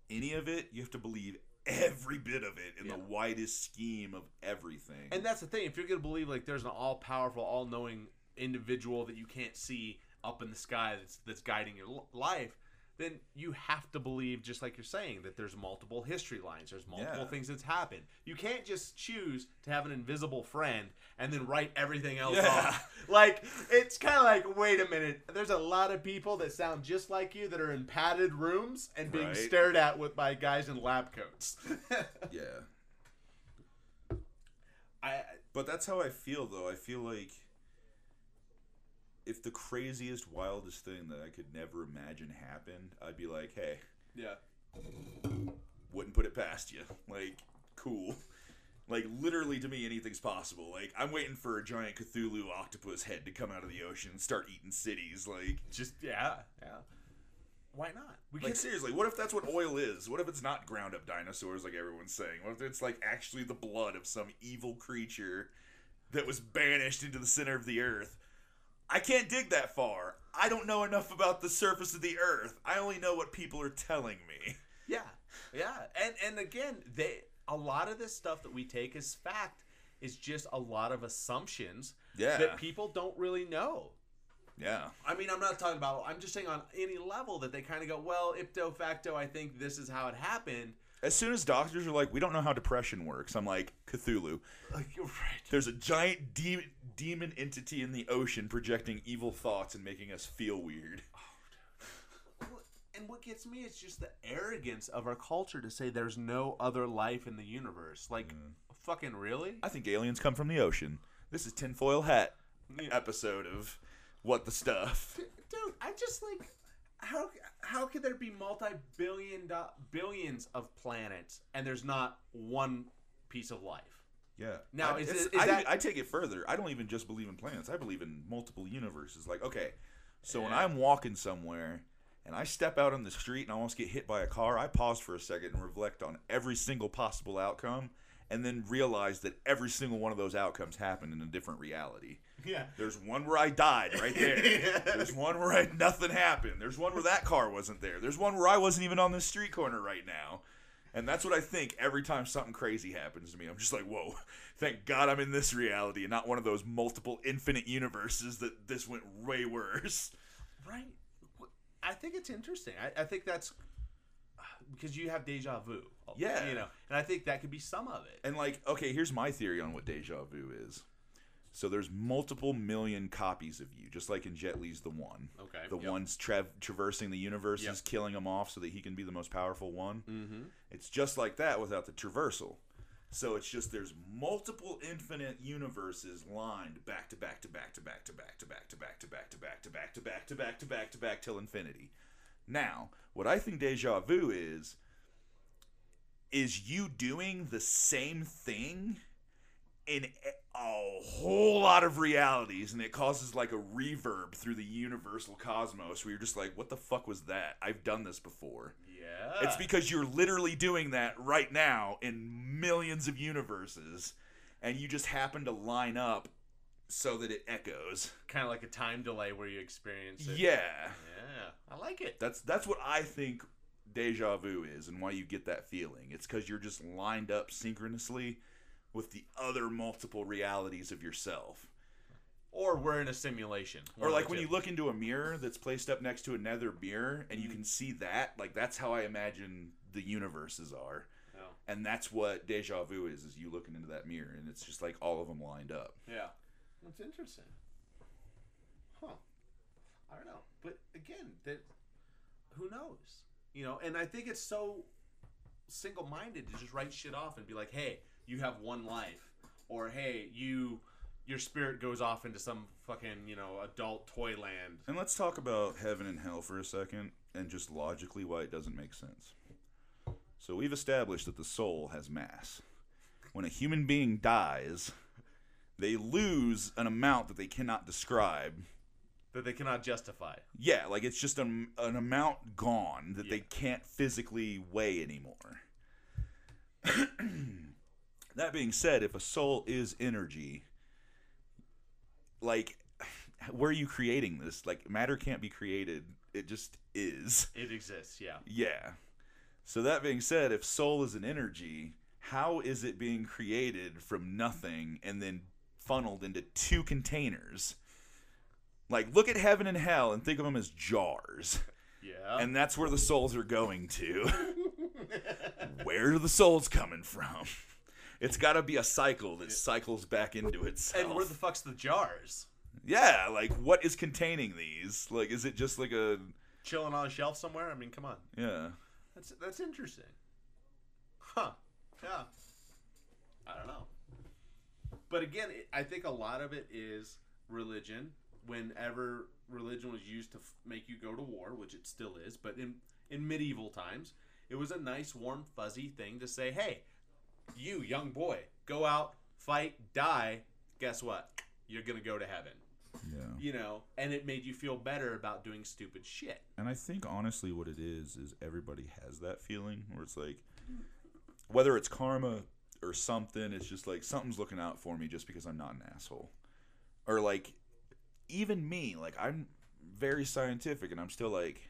Speaker 11: any of it, you have to believe every bit of it in
Speaker 10: Yeah.
Speaker 11: the widest scheme of everything.
Speaker 10: And that's the thing. If you're gonna believe like there's an all-powerful, all-knowing individual that you can't see up in the sky that's that's guiding your life, then you have to believe, just like you're saying, that there's multiple history lines. There's multiple
Speaker 11: Yeah.
Speaker 10: things that's happened. You can't just choose to have an invisible friend and then write everything else
Speaker 11: Yeah.
Speaker 10: off. Like it's kind of like, wait a minute. There's a lot of people that sound just like you that are in padded rooms and being
Speaker 11: Right.
Speaker 10: stared at with by guys in lab coats.
Speaker 11: Yeah.
Speaker 10: I
Speaker 11: But that's how I feel, though. I feel like if the craziest, wildest thing that I could never imagine happened, I'd be like, hey,
Speaker 10: yeah.
Speaker 11: wouldn't put it past you. Like, cool. Like, literally, to me, anything's possible. Like, I'm waiting for a giant Cthulhu octopus head to come out of the ocean and start eating cities. Like,
Speaker 10: Just yeah, yeah. Why not? We
Speaker 11: like
Speaker 10: can
Speaker 11: seriously, what if that's what oil is? What if it's not ground up dinosaurs like everyone's saying? What if it's like actually the blood of some evil creature that was banished into the center of the earth? I can't dig that far. I don't know enough about the surface of the earth. I only know what people are telling me.
Speaker 10: Yeah, yeah, and and again, they a lot of this stuff that we take as fact is just a lot of assumptions
Speaker 11: Yeah.
Speaker 10: that people don't really know.
Speaker 11: Yeah.
Speaker 10: I mean, I'm not talking about. I'm just saying on any level that they kind of go, well, ipso facto, I think this is how it happened.
Speaker 11: As soon as doctors are like, we don't know how depression works, I'm like, Cthulhu.
Speaker 10: Like, you're right.
Speaker 11: There's a giant de- demon entity in the ocean projecting evil thoughts and making us feel weird.
Speaker 10: And what gets me is just the arrogance of our culture to say there's no other life in the universe. Like,
Speaker 11: Mm.
Speaker 10: fucking really?
Speaker 11: I think aliens come from the ocean. This is tinfoil hat episode of What the Stuff.
Speaker 10: dude i just like how how could there be multi-billion do- billions of planets and there's not one piece of life
Speaker 11: Yeah.
Speaker 10: Now,
Speaker 11: I,
Speaker 10: is is
Speaker 11: I,
Speaker 10: that-
Speaker 11: I take it further. I don't even just believe in planets. I believe in multiple universes. Like, okay, so when I'm walking somewhere and I step out on the street and I almost get hit by a car, I pause for a second and reflect on every single possible outcome and then realize that every single one of those outcomes happened in a different reality.
Speaker 10: yeah
Speaker 11: There's one where I died right there. There's one where I, nothing happened. There's one where that car wasn't there. There's one where I wasn't even on this street corner right now. And that's what I think every time something crazy happens to me. I'm just like, whoa, thank God I'm in this reality and not one of those multiple infinite universes that this went way worse.
Speaker 10: right i think it's interesting i, I think that's because you have deja vu
Speaker 11: Yeah.
Speaker 10: you know and i think that could be some of it
Speaker 11: And like, okay, here's my theory on what deja vu is. So there's multiple million copies of you, just like in Jet Li's The One.
Speaker 10: Okay,
Speaker 11: The
Speaker 10: yep.
Speaker 11: one's tra- traversing the universes,
Speaker 10: Yep.
Speaker 11: killing them off so that he can be the most powerful one.
Speaker 10: mm-hmm.
Speaker 11: It's just like that without the traversal. So it's just there's multiple infinite universes lined back to back to back to back to back to back to back to back to back to back to back to back to back to back till infinity. Now, what I think deja vu is is you doing the same thing in a- whole lot of realities and it causes like a reverb through the universal cosmos where you're just like what the fuck was that? I've done this before.
Speaker 10: Yeah.
Speaker 11: It's because you're literally doing that right now in millions of universes and you just happen to line up so that it echoes.
Speaker 10: Kind of like a time delay where you experience it.
Speaker 11: Yeah.
Speaker 10: Yeah. I like it.
Speaker 11: That's that's what i think deja vu is and why you get that feeling. It's because you're just lined up synchronously with the other multiple realities of yourself
Speaker 10: or we're in a simulation
Speaker 11: or like when you look into a mirror that's placed up next to another mirror and you mm-hmm. can see that like that's how i imagine the universes are
Speaker 10: Yeah.
Speaker 11: and that's what deja vu is is you looking into that mirror and it's just like all of them lined up
Speaker 10: Yeah. That's interesting. Huh. I don't know. But again, that who knows? You know, and I think it's so single minded to just write shit off and be like, hey, you have one life. Or hey, you your spirit goes off into some fucking, you know, adult toy land.
Speaker 11: and let's talk about heaven and hell for a second and just logically why it doesn't make sense so we've established that the soul has mass when a human being dies they lose an amount that they cannot describe
Speaker 10: That they cannot justify.
Speaker 11: Yeah, like it's just an, an amount gone that they can't physically weigh anymore. that being said, if a soul is energy, like, where are you creating this? Like, matter can't be created, it just is.
Speaker 10: It exists, yeah.
Speaker 11: Yeah. So, that being said, if soul is an energy, how is it being created from nothing and then funneled into two containers? Like, look at heaven and hell and think of them as jars.
Speaker 10: Yeah.
Speaker 11: And that's where the souls are going to. where are the souls coming from? It's got to be a cycle that cycles back into itself.
Speaker 10: and where the fuck's the jars?
Speaker 11: yeah, like what is containing these? Like, is it just like a
Speaker 10: Chilling on a shelf somewhere? I mean, come on.
Speaker 11: yeah?
Speaker 10: That's that's interesting. Huh. Yeah. I don't know. But again, it, I think a lot of it is religion. Whenever religion was used to f- make you go to war, which it still is, but in in medieval times, it was a nice, warm, fuzzy thing to say, "Hey, you young boy, go out, fight, die. Guess what? You're gonna go to heaven."
Speaker 11: Yeah.
Speaker 10: You know, and it made you feel better about doing stupid shit.
Speaker 11: And I think honestly, what it is is everybody has that feeling where it's like, whether it's karma or something, it's just like something's looking out for me just because I'm not an asshole, or like, even me, like I'm very scientific and I'm still like,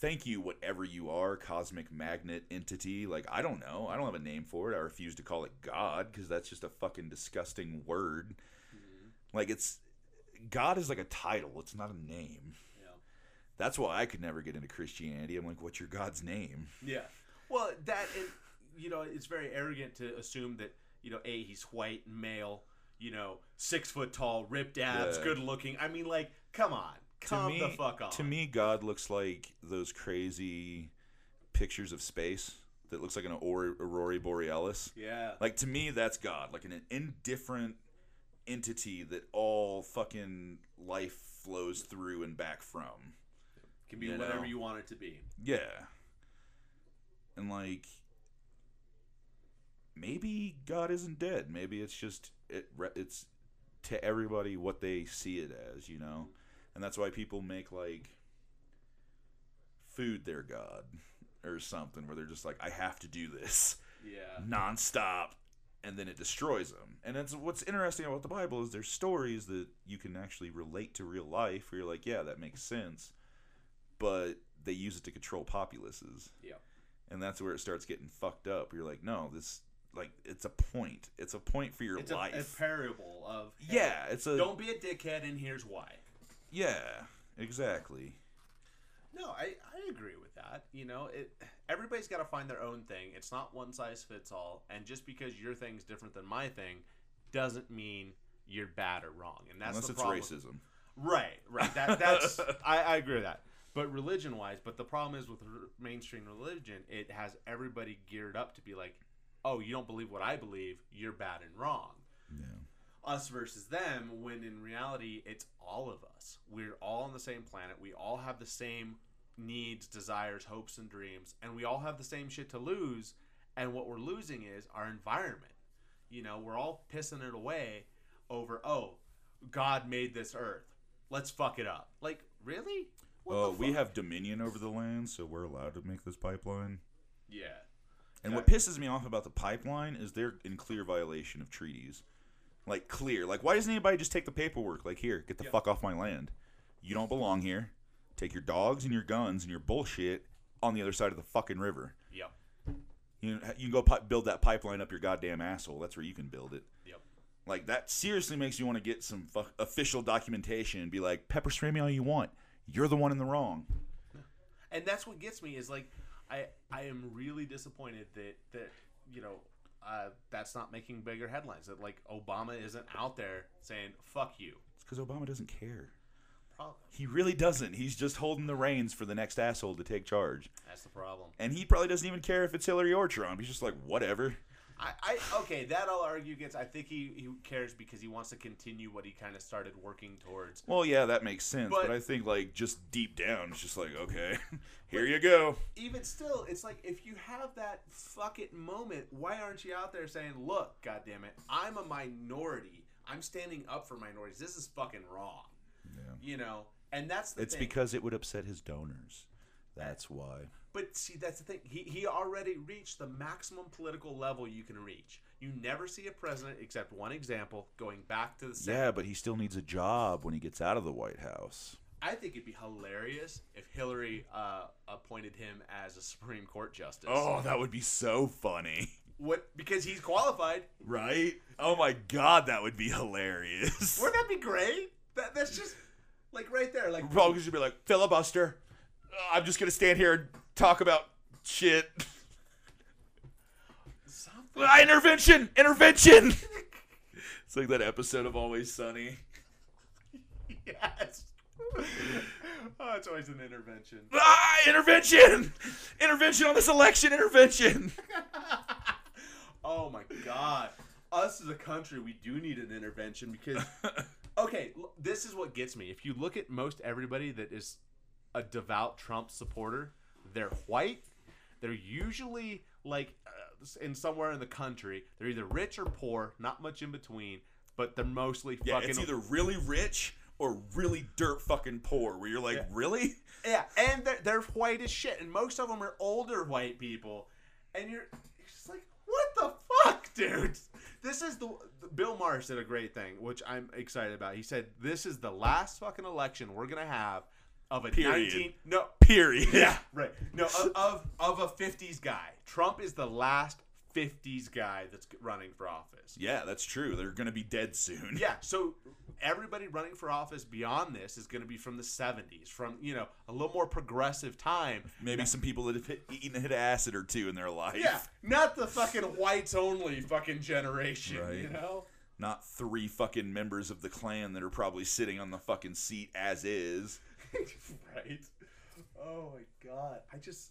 Speaker 11: thank you, whatever you are, cosmic magnet entity. Like I don't know, I don't have a name for it. I refuse to call it God because that's just a fucking disgusting word. Mm-hmm. Like it's God is like a title. It's not a name.
Speaker 10: Yeah.
Speaker 11: That's why I could never get into Christianity. I'm like, what's your God's name?
Speaker 10: Yeah. Well, that and you know, it's very arrogant to assume that you know, a he's white, male, you know, six foot tall, ripped abs,
Speaker 11: Yeah.
Speaker 10: good looking. I mean, like, come on,
Speaker 11: to me,
Speaker 10: the fuck on.
Speaker 11: To me, God looks like those crazy pictures of space that looks like an aur- aurora borealis.
Speaker 10: Yeah.
Speaker 11: Like to me, that's God. Like an indifferent entity that all fucking life flows through and back from.
Speaker 10: can be
Speaker 11: you
Speaker 10: whatever
Speaker 11: know.
Speaker 10: you want it to be.
Speaker 11: Yeah. And like maybe God isn't dead. Maybe it's just it it's to everybody what they see it as, you know. And that's why people make like food their god or something where they're just like I have to do this
Speaker 10: Yeah.
Speaker 11: nonstop and then it destroys them. And it's what's interesting about the Bible is there's stories that you can actually relate to real life where you're like, yeah, that makes sense. But they use it to control populaces.
Speaker 10: Yeah.
Speaker 11: And that's where it starts getting fucked up. You're like, no, this like it's a point. It's a point for your life.
Speaker 10: It's a, a parable of hey,
Speaker 11: Yeah, it's a-
Speaker 10: don't be a dickhead, and here's why.
Speaker 11: Yeah, exactly.
Speaker 10: No, I, I agree with that. You know, it everybody's got to find their own thing. It's not one size fits all. And just because your thing's different than my thing, doesn't mean you're bad or wrong. And that's
Speaker 11: Unless
Speaker 10: the
Speaker 11: it's racism.
Speaker 10: Right, right. That that's I, I agree with that. But religion wise, but the problem is with r- mainstream religion, it has everybody geared up to be like, oh, you don't believe what I believe, you're bad and wrong. Us versus them, when in reality, it's all of us. We're all on the same planet. We all have the same needs, desires, hopes, and dreams, and we all have the same shit to lose. And what we're losing is our environment. You know, we're all pissing it away over, oh, God made this earth. Let's fuck it up. Like, really?
Speaker 11: Oh,
Speaker 10: the
Speaker 11: we have dominion over the land, so we're allowed to make this pipeline.
Speaker 10: Yeah.
Speaker 11: And what pisses me off about the pipeline is they're in clear violation of treaties. Like clear. Like why doesn't anybody just take the paperwork? Like here, get the fuck off my land. You don't belong here. Take your dogs and your guns and your bullshit on the other side of the fucking river.
Speaker 10: Yep.
Speaker 11: You you can go pi- build that pipeline up your goddamn asshole. That's where you can build it.
Speaker 10: Yep.
Speaker 11: Like that seriously makes you want to get some fu- official documentation and be like, pepper spray me all you want. You're the one in the wrong.
Speaker 10: and that's what gets me is like I I am really disappointed that that you know uh, that's not making bigger headlines. That like Obama isn't out there saying "fuck you."
Speaker 11: It's because Obama doesn't care.
Speaker 10: Problem.
Speaker 11: He really doesn't. He's just holding the reins for the next asshole to take charge.
Speaker 10: That's the problem.
Speaker 11: And he probably doesn't even care if it's Hillary or Trump. He's just like, whatever.
Speaker 10: I, I okay, that I'll argue against. I think he, he cares because he wants to continue what he kind of started working towards.
Speaker 11: Well, yeah, that makes sense. But,
Speaker 10: But-
Speaker 11: I think, like, just deep down, it's just like, okay, here you go.
Speaker 10: Even still, it's like if you have that fuck it moment, why aren't you out there saying, "Look, goddamn it, I'm a minority. I'm standing up for minorities. This is fucking wrong." Yeah. You know, and that's the
Speaker 11: It's
Speaker 10: thing.
Speaker 11: because it would upset his donors. That's why.
Speaker 10: But see, that's the thing. He, he already reached the maximum political level you can reach. You never see a president, except one example, going back to the Senate.
Speaker 11: Yeah, but he still needs a job when he gets out of the White House.
Speaker 10: I think it'd be hilarious if Hillary uh, appointed him as a Supreme Court justice.
Speaker 11: Oh, that would be so funny.
Speaker 10: What? Because he's qualified.
Speaker 11: Right? Oh my god, that would be hilarious.
Speaker 10: Wouldn't that be great? That, that's just like right there. Like
Speaker 11: Republicans should be like, filibuster. I'm just gonna stand here and talk about shit. Ah, intervention! Intervention! it's like that episode of Always Sunny.
Speaker 10: yes. Oh, it's always an intervention.
Speaker 11: Ah, intervention! Intervention on this election! Intervention!
Speaker 10: Oh my god. Us as a country, we do need an intervention because okay, this is what gets me. If you look at most everybody that is a devout Trump supporter, they're white. They're usually like uh, in somewhere in the country. They're either rich or poor, not much in between, but they're mostly
Speaker 11: Yeah,
Speaker 10: fucking
Speaker 11: it's either really rich or really dirt fucking poor. Where you're like, really?
Speaker 10: Yeah, and they're, they're white as shit, and most of them are older white people, and you're, you're just like, what the fuck, dude? This is the, the Bill Maher said a great thing, which I'm excited about. He said this is the last fucking election we're gonna have of a
Speaker 11: Period.
Speaker 10: 19 no
Speaker 11: Period.
Speaker 10: yeah right no of, of of a 50s guy. Trump is the last 50s guy that's running for office.
Speaker 11: Yeah, that's true. They're gonna be dead soon.
Speaker 10: Yeah, so everybody running for office beyond this is going to be from the 70s, from, you know, a little more progressive time.
Speaker 11: Maybe some people that have hit, eaten a hit of acid or two in their life.
Speaker 10: Yeah, not the fucking whites only fucking generation, you know?
Speaker 11: Not three fucking members of the Klan that are probably sitting on the fucking seat as is.
Speaker 10: right? Oh my god. I just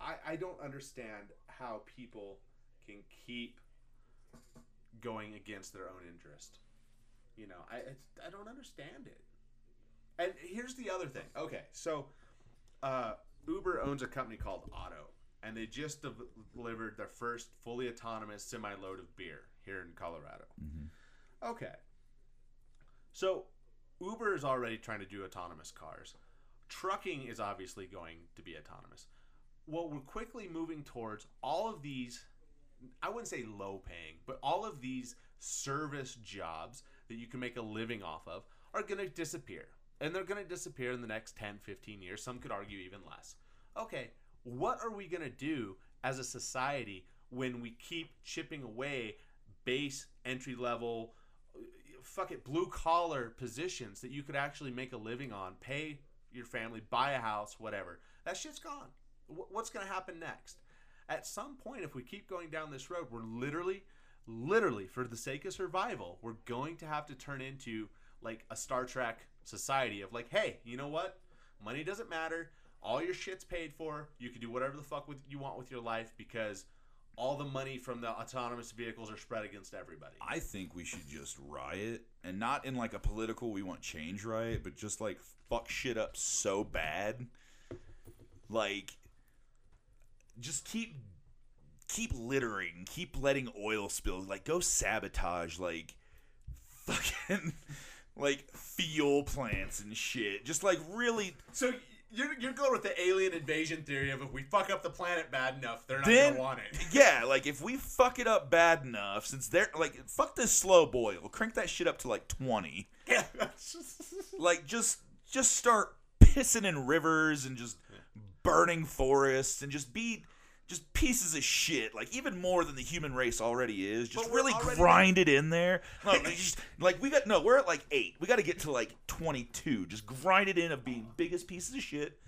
Speaker 10: I I don't understand how people can keep going against their own interest. You know, I I don't understand it. And here's the other thing. Okay, so uh, Uber owns a company called Otto, and they just de- delivered their first fully autonomous semi-load of beer here in Colorado. Okay, so Uber is already trying to do autonomous cars. Trucking is obviously going to be autonomous. Well, we're quickly moving towards all of these, I wouldn't say low paying, but all of these service jobs that you can make a living off of are going to disappear. And they're going to disappear in the next 10, 15 years. Some could argue even less. Okay, what are we going to do as a society when we keep chipping away base entry level fuck it blue collar positions that you could actually make a living on pay your family buy a house whatever. That shit's gone. What's going to happen next? At some point if we keep going down this road we're literally literally for the sake of survival we're going to have to turn into like a star trek society of like hey you know what? Money doesn't matter. All your shit's paid for. You can do whatever the fuck with you want with your life because all the money from the autonomous vehicles are spread against everybody.
Speaker 11: I think we should just riot, and not in like a political we want change riot, but just like fuck shit up so bad, like just keep keep littering, keep letting oil spill, like go sabotage like fucking like fuel plants and shit. Just like really
Speaker 10: So you're, you're going with the alien invasion theory of if we fuck up the planet bad enough, they're not
Speaker 11: then
Speaker 10: gonna want it.
Speaker 11: yeah, like if we fuck it up bad enough, since they're like fuck this slow boil, crank that shit up to like twenty.
Speaker 10: Yeah.
Speaker 11: like just just start pissing in rivers and just burning forests and just be just pieces of shit like even more than the human race already is just really grind it in there. No, like, just, like we got no we're at like eight. We got to get to like 22 just grind it in of being biggest pieces of shit.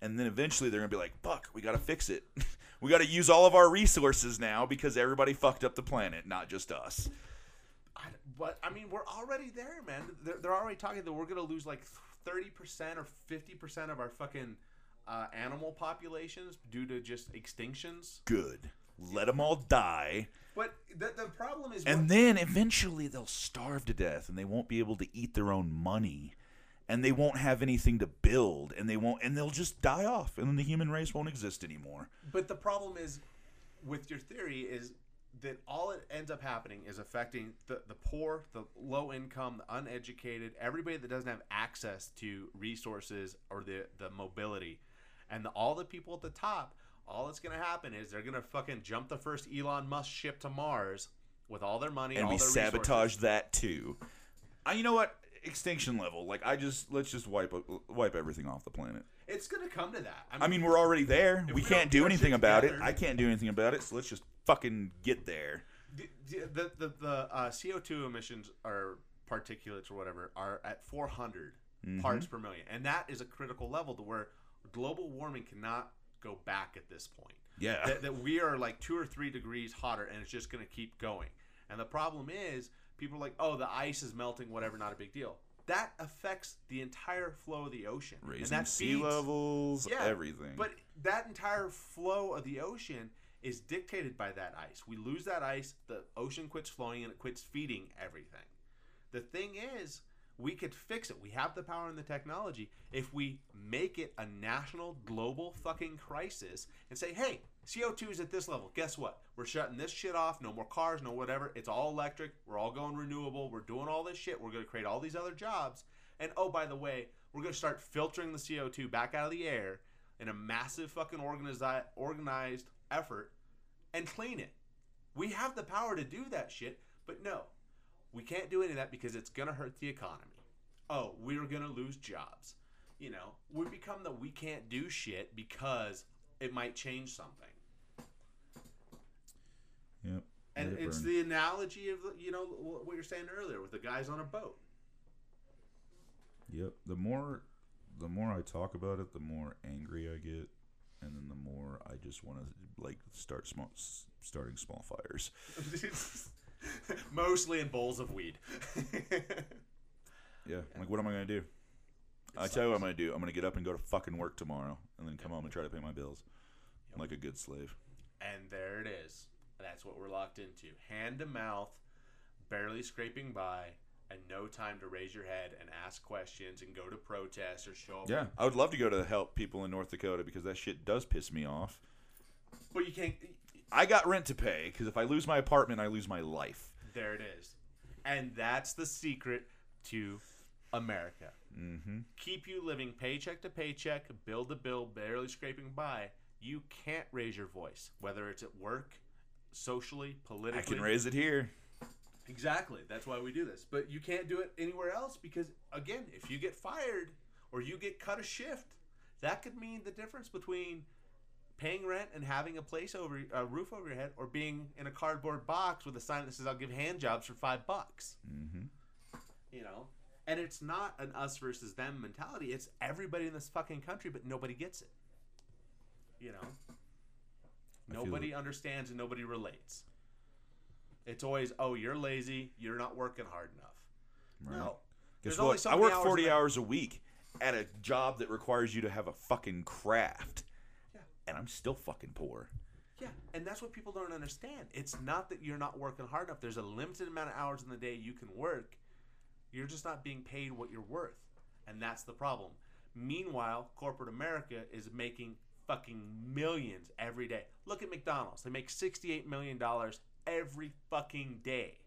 Speaker 11: And then eventually they're gonna be like fuck we gotta fix it. We gotta use all of our resources now because everybody fucked up the planet not just us.
Speaker 10: I, but I mean, we're already there, man. They're, they're already talking that we're gonna lose like thirty percent or fifty percent of our fucking uh, animal populations due to just extinctions.
Speaker 11: good let them all die
Speaker 10: But the, the problem is,
Speaker 11: And
Speaker 10: what-
Speaker 11: then eventually they'll starve to death and they won't be able to eat their own money and they won't have anything to build and they won't and they'll just die off and then the human race won't exist anymore.
Speaker 10: But the problem is, with your theory, is that all it ends up happening is affecting the, the poor, the low income, the uneducated, everybody that doesn't have access to resources or the, the mobility. And the, all the people at the top, all that's going to happen is they're going to fucking jump the first Elon Musk ship to Mars with all their money
Speaker 11: And
Speaker 10: all
Speaker 11: we
Speaker 10: their
Speaker 11: sabotage
Speaker 10: resources.
Speaker 11: that too. Uh, you know what? Extinction level. Like I just let's just wipe wipe everything off the planet.
Speaker 10: It's going to come to that.
Speaker 11: I mean, we're already there. We
Speaker 10: we
Speaker 11: can't do anything about it. I can't do anything about it. So let's just fucking get there.
Speaker 10: the the the, the uh, CO2 emissions or particulates or whatever are at 400
Speaker 11: Mhm.
Speaker 10: parts per million, and that is a critical level to where Global warming cannot go back at this point.
Speaker 11: Yeah.
Speaker 10: That, that we are like two or three degrees hotter, and it's just going to keep going. And the problem is, people are like, "Oh, the ice is melting, whatever, not a big deal." That affects the entire flow of the ocean, and
Speaker 11: Raising
Speaker 10: that
Speaker 11: sea
Speaker 10: feeds-
Speaker 11: levels,
Speaker 10: Yeah,
Speaker 11: everything.
Speaker 10: But that entire flow of the ocean is dictated by that ice. We lose that ice, the ocean quits flowing and it quits feeding everything. The thing is, we could fix it. We have the power and the technology if we make it a national, global fucking crisis and say, hey, CO2 is at this level. Guess what? We're shutting this shit off. No more cars, no whatever. It's all electric. We're all going renewable. We're doing all this shit. We're going to create all these other jobs. And oh, by the way, we're going to start filtering the CO2 back out of the air in a massive fucking organizi- organized effort and clean it. We have the power to do that shit, but no, we can't do any of that because it's going to hurt the economy. Oh, we're going to lose jobs. You know, we become the we can't do shit because it might change something.
Speaker 11: Yep.
Speaker 10: And
Speaker 11: it
Speaker 10: it's
Speaker 11: burn.
Speaker 10: the analogy of, you know, what you're saying earlier with the guys on a boat.
Speaker 11: Yep. The more, the more I talk about it, the more angry I get, and then the more I just want to like start small, starting small fires.
Speaker 10: Mostly in bowls of weed.
Speaker 11: Yeah. I'm Like, what am I gonna do? I tell you what I'm gonna do. I'm gonna get up and go to fucking work tomorrow, and then come home and try to pay my bills, I'm like a good slave.
Speaker 10: And there it is. That's what we're locked into. Hand to mouth, barely scraping by, and no time to raise your head and ask questions and go to protests or show up.
Speaker 11: Yeah, I would love to go to help people in North Dakota because that shit does piss me off.
Speaker 10: But you can't.
Speaker 11: I got rent to pay because if I lose my apartment, I lose my life.
Speaker 10: There it is. And that's the secret to America.
Speaker 11: Mm-hmm.
Speaker 10: Keep you living paycheck to paycheck, bill to bill, barely scraping by. You can't raise your voice, whether it's at work, socially, politically.
Speaker 11: I can raise it here.
Speaker 10: Exactly. That's why we do this. But you can't do it anywhere else because, again, if you get fired or you get cut a shift, that could mean the difference between paying rent and having a place over a roof over your head or being in a cardboard box with a sign that says "I'll give hand jobs for five bucks."
Speaker 11: Mm-hmm.
Speaker 10: You know, and it's not an us versus them mentality. It's everybody in this fucking country, but nobody gets it. You know, nobody understands and nobody relates. It's always, oh, you're lazy. You're not working hard enough.
Speaker 11: Right.
Speaker 10: No.
Speaker 11: Guess
Speaker 10: There's
Speaker 11: what?
Speaker 10: so
Speaker 11: I work
Speaker 10: hours
Speaker 11: 40 hours a week at a job that requires you to have a fucking craft.
Speaker 10: Yeah.
Speaker 11: And I'm still fucking poor.
Speaker 10: Yeah, and that's what people don't understand. It's not that you're not working hard enough. There's a limited amount of hours in the day you can work. You're just not being paid what you're worth. And that's the problem. Meanwhile, corporate America is making fucking millions every day. Look at McDonald's. They make $68 million every fucking day.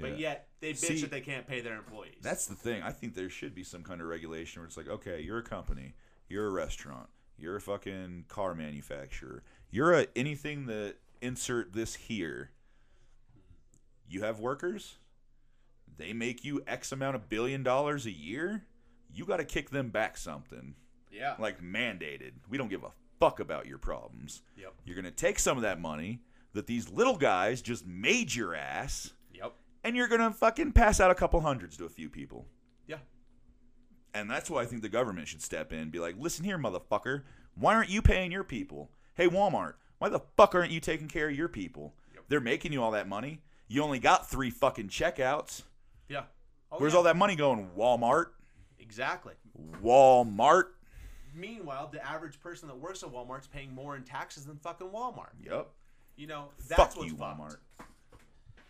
Speaker 10: But yet, they bitch
Speaker 11: See,
Speaker 10: that they can't pay their employees.
Speaker 11: That's the thing. I think there should be some kind of regulation where it's like, okay, you're a company, you're a restaurant, you're a fucking car manufacturer, you're a anything that insert this here. You have workers. They make you X amount of billion dollars a year. You got to kick them back something.
Speaker 10: Yeah.
Speaker 11: Like mandated. We don't give a fuck about your problems.
Speaker 10: Yep.
Speaker 11: You're going to take some of that money that these little guys just made your ass
Speaker 10: Yep.
Speaker 11: and you're gonna fucking pass out a couple hundreds to a few people.
Speaker 10: Yeah.
Speaker 11: And that's why I think the government should step in and be like, listen here, motherfucker. Why aren't you paying your people? Hey, Walmart, why the fuck aren't you taking care of your people? They're making you all that money. You only got three fucking checkouts.
Speaker 10: Yeah. Oh,
Speaker 11: Where's
Speaker 10: yeah.
Speaker 11: all that money going? Walmart?
Speaker 10: Exactly.
Speaker 11: Walmart?
Speaker 10: Meanwhile, the average person that works at Walmart's paying more in taxes than fucking Walmart.
Speaker 11: Yep.
Speaker 10: You know, that's
Speaker 11: Fuck
Speaker 10: what's
Speaker 11: you,
Speaker 10: fucked.
Speaker 11: Walmart.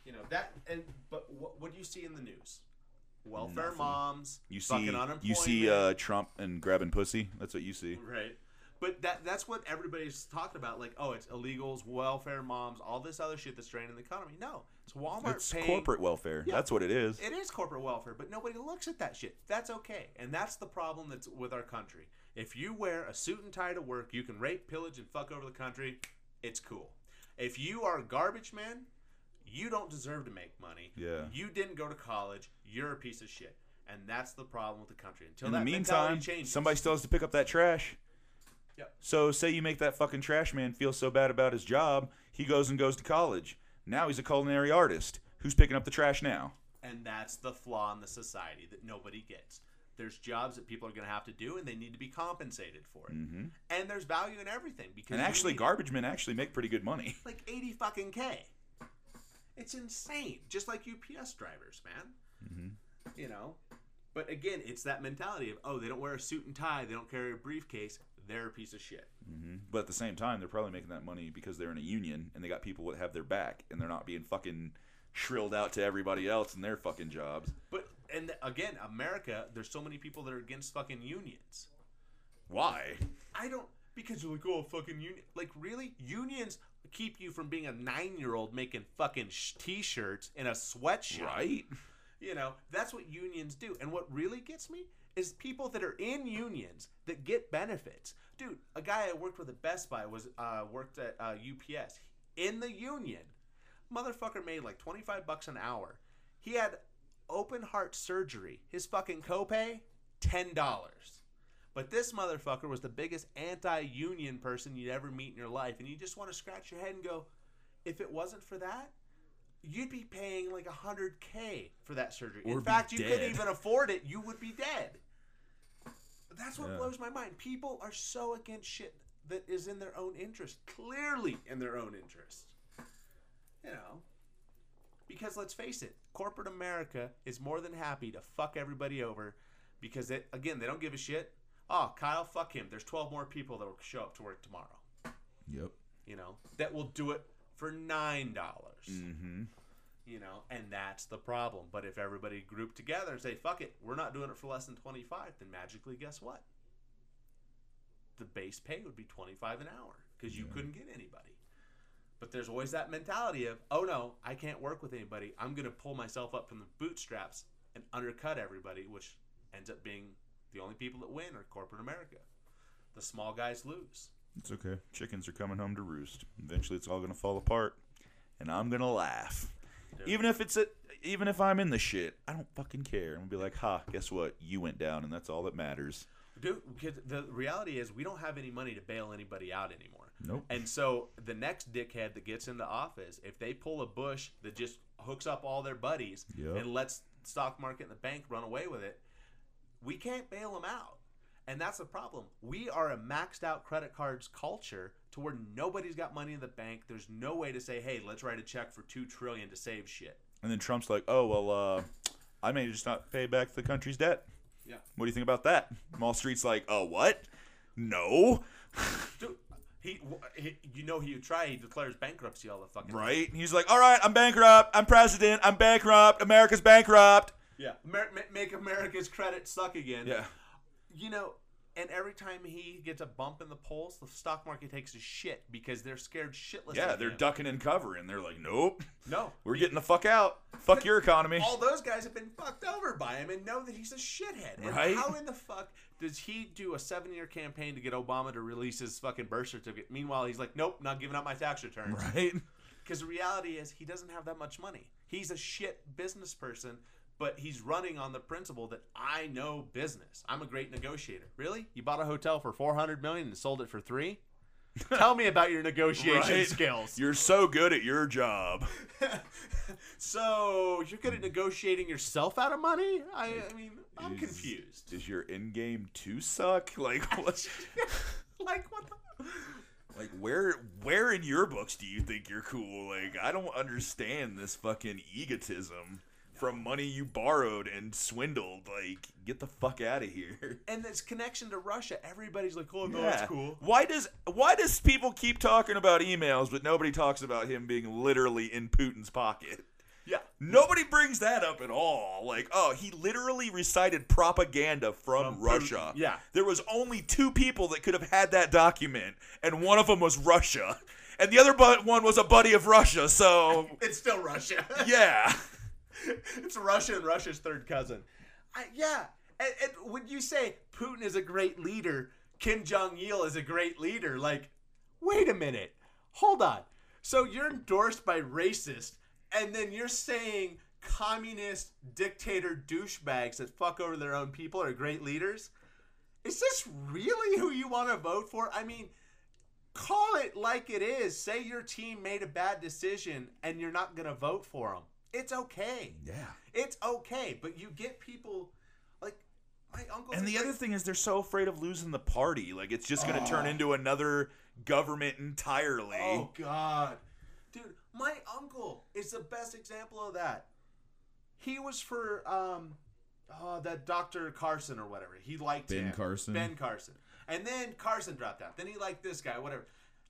Speaker 10: You know that, and but what, what do you see in the news? Welfare
Speaker 11: Nothing.
Speaker 10: moms,
Speaker 11: You
Speaker 10: fucking
Speaker 11: see,
Speaker 10: unemployment.
Speaker 11: you see uh, Trump and grabbing pussy. That's what you see.
Speaker 10: right? But that that's what everybody's talking about. Like, oh, it's illegals, welfare moms, all this other shit that's draining the economy. No, it's Walmart
Speaker 11: It's
Speaker 10: paying
Speaker 11: corporate welfare.
Speaker 10: Yeah.
Speaker 11: That's what it is.
Speaker 10: It is corporate welfare, but nobody looks at that shit. That's okay. And that's the problem that's with our country. If you wear a suit and tie to work, you can rape, pillage, and fuck over the country. It's cool. If you are a garbage man, you don't deserve to make money.
Speaker 11: Yeah.
Speaker 10: You didn't go to college. You're a piece of shit. And that's the problem with the country. Until
Speaker 11: In
Speaker 10: that
Speaker 11: the
Speaker 10: mentality
Speaker 11: meantime,
Speaker 10: changes.
Speaker 11: somebody still has to pick up that trash.
Speaker 10: Yep.
Speaker 11: So say you make that fucking trash man feel so bad about his job, he goes and goes to college. Now he's a culinary artist. Who's picking up the trash now?
Speaker 10: And that's the flaw in the society that nobody gets. There's jobs that people are going to have to do, and they need to be compensated for it.
Speaker 11: Mhm.
Speaker 10: And there's value in everything because
Speaker 11: And actually,
Speaker 10: need-
Speaker 11: garbage men actually make pretty good money.
Speaker 10: like 80 fucking K. It's insane. Just like UPS drivers, man.
Speaker 11: Mm-hmm.
Speaker 10: You know? But again, it's that mentality of, oh, they don't wear a suit and tie, they don't carry a briefcase, they're a piece of shit.
Speaker 11: hmm But at the same time, they're probably making that money because they're in a union and they got people that have their back and they're not being fucking shrilled out to everybody else in their fucking jobs.
Speaker 10: But, and again, America, there's so many people that are against fucking unions.
Speaker 11: Why?
Speaker 10: I don't, because you're like, oh, fucking union. Like, really? Unions keep you from being a nine year old making fucking sh- t shirts in a sweatshop.
Speaker 11: Right?
Speaker 10: You know, that's what unions do. And what really gets me is people that are in unions that get benefits. Dude, a guy I worked with at Best Buy was uh, worked at uh, UPS in the union. Motherfucker made like 25 bucks an hour. He had open heart surgery. His fucking copay $10. But this motherfucker was the biggest anti-union person you'd ever meet in your life and you just want to scratch your head and go, if it wasn't for that, you'd be paying like a 100k for that surgery.
Speaker 11: Or
Speaker 10: In fact, you couldn't even afford it. You would be dead. That's what
Speaker 11: Yeah.
Speaker 10: blows my mind. People are so against shit that is in their own interest. Clearly in their own interest. You know. Because let's face it, corporate America is more than happy to fuck everybody over because it again, they don't give a shit. Oh, Kyle, fuck him. There's 12 more people that will show up to work tomorrow.
Speaker 11: Yep.
Speaker 10: You know, that will do it for $9
Speaker 11: Mm-hmm.
Speaker 10: You know and that's the problem. But if everybody grouped together and say fuck it we're not doing it for less than 25 then magically guess what? The base pay would be 25 an hour because you couldn't get anybody. But there's always that mentality of oh no i can't work with anybody. I'm going to pull myself up from the bootstraps and undercut everybody which ends up being the only people that win are corporate america. The small guys lose.
Speaker 11: It's okay. Chickens are coming home to roost. Eventually, it's all gonna fall apart, and I'm gonna laugh. Even if it's a, even if I'm in the shit, I don't fucking care. I'm gonna be like, ha, guess what? You went down, and that's all that matters.
Speaker 10: Dude, because the reality is we don't have any money to bail anybody out anymore.
Speaker 11: Nope.
Speaker 10: And so the next dickhead that gets into office, if they pull a bush that just hooks up all their buddies
Speaker 11: Yep.
Speaker 10: and lets stock market and the bank run away with it, we can't bail them out. And that's the problem. We are a maxed out credit cards culture to where nobody's got money in the bank. There's no way to say, "Hey, let's write a check for 2 trillion to save shit."
Speaker 11: And then Trump's like, oh well, uh, I may just not pay back the country's debt.
Speaker 10: Yeah.
Speaker 11: What do you think about that? Wall Street's like, oh what? No.
Speaker 10: Dude, he, he you know he would try he declares bankruptcy all the fucking time.
Speaker 11: Right? He's like, all right, I'm bankrupt. I'm president. I'm bankrupt. America's bankrupt.
Speaker 10: Yeah, Amer- make America's credit suck again.
Speaker 11: Yeah.
Speaker 10: You know, and every time he gets a bump in the polls, the stock market takes a shit because they're scared shitless.
Speaker 11: Yeah, they're
Speaker 10: him.
Speaker 11: ducking and covering. They're like, nope.
Speaker 10: No,
Speaker 11: We're getting the fuck out. Fuck your economy.
Speaker 10: all those guys have been fucked over by him and know that he's a shithead. And
Speaker 11: Right.
Speaker 10: how in the fuck does he do a seven-year campaign to get Obama to release his fucking birth certificate? Meanwhile, he's like, nope, not giving up my tax returns.
Speaker 11: Right?
Speaker 10: Because the reality is, he doesn't have that much money. He's a shit business person, but he's running on the principle that I know business. I'm a great negotiator. Really? You bought a hotel for 400 million and sold it for three? Tell me about your negotiation
Speaker 11: Right?
Speaker 10: skills.
Speaker 11: You're so good at your job.
Speaker 10: so you're good at negotiating yourself out of money? I, I mean, I'm
Speaker 11: Is-
Speaker 10: confused.
Speaker 11: Is your in game two suck? Like what?
Speaker 10: like what? The...
Speaker 11: like where? Where in your books do you think you're cool? Like I don't understand this fucking egotism from money you borrowed and swindled. Like get the fuck out of here.
Speaker 10: And this connection to Russia, everybody's like, oh no,
Speaker 11: Yeah.
Speaker 10: that's cool.
Speaker 11: Why does why does people keep talking about emails, but nobody talks about him being literally in Putin's pocket?
Speaker 10: Yeah.
Speaker 11: Nobody brings that up at all. Like, oh, he literally recited propaganda from,
Speaker 10: From
Speaker 11: Russia.
Speaker 10: Putin, yeah.
Speaker 11: There was only two people that could have had that document, and one of them was Russia, and the other one was a buddy of Russia. So,
Speaker 10: It's still Russia.
Speaker 11: yeah,
Speaker 10: it's Russia and Russia's third cousin. I, yeah, and, and when you say Putin is a great leader, Kim Jong Il is a great leader, like, wait a minute, hold on. So you're endorsed by racist, and then you're saying communist dictator douchebags that fuck over their own people are great leaders? Is this really who you want to vote for? I mean, call it like it is. Say your team made a bad decision and you're not going to vote for them. It's okay.
Speaker 11: yeah.
Speaker 10: It's okay, but you get people like my uncle.
Speaker 11: And the
Speaker 10: great-
Speaker 11: other thing is they're so afraid of losing the party. Like it's just going to turn into another government entirely.
Speaker 10: Oh God, dude, my uncle is the best example of that. He was for um, oh, that Doctor Carson or whatever. He liked
Speaker 11: Ben
Speaker 10: him.
Speaker 11: Carson?
Speaker 10: Ben Carson, and then Carson dropped out. Then he liked this guy, whatever.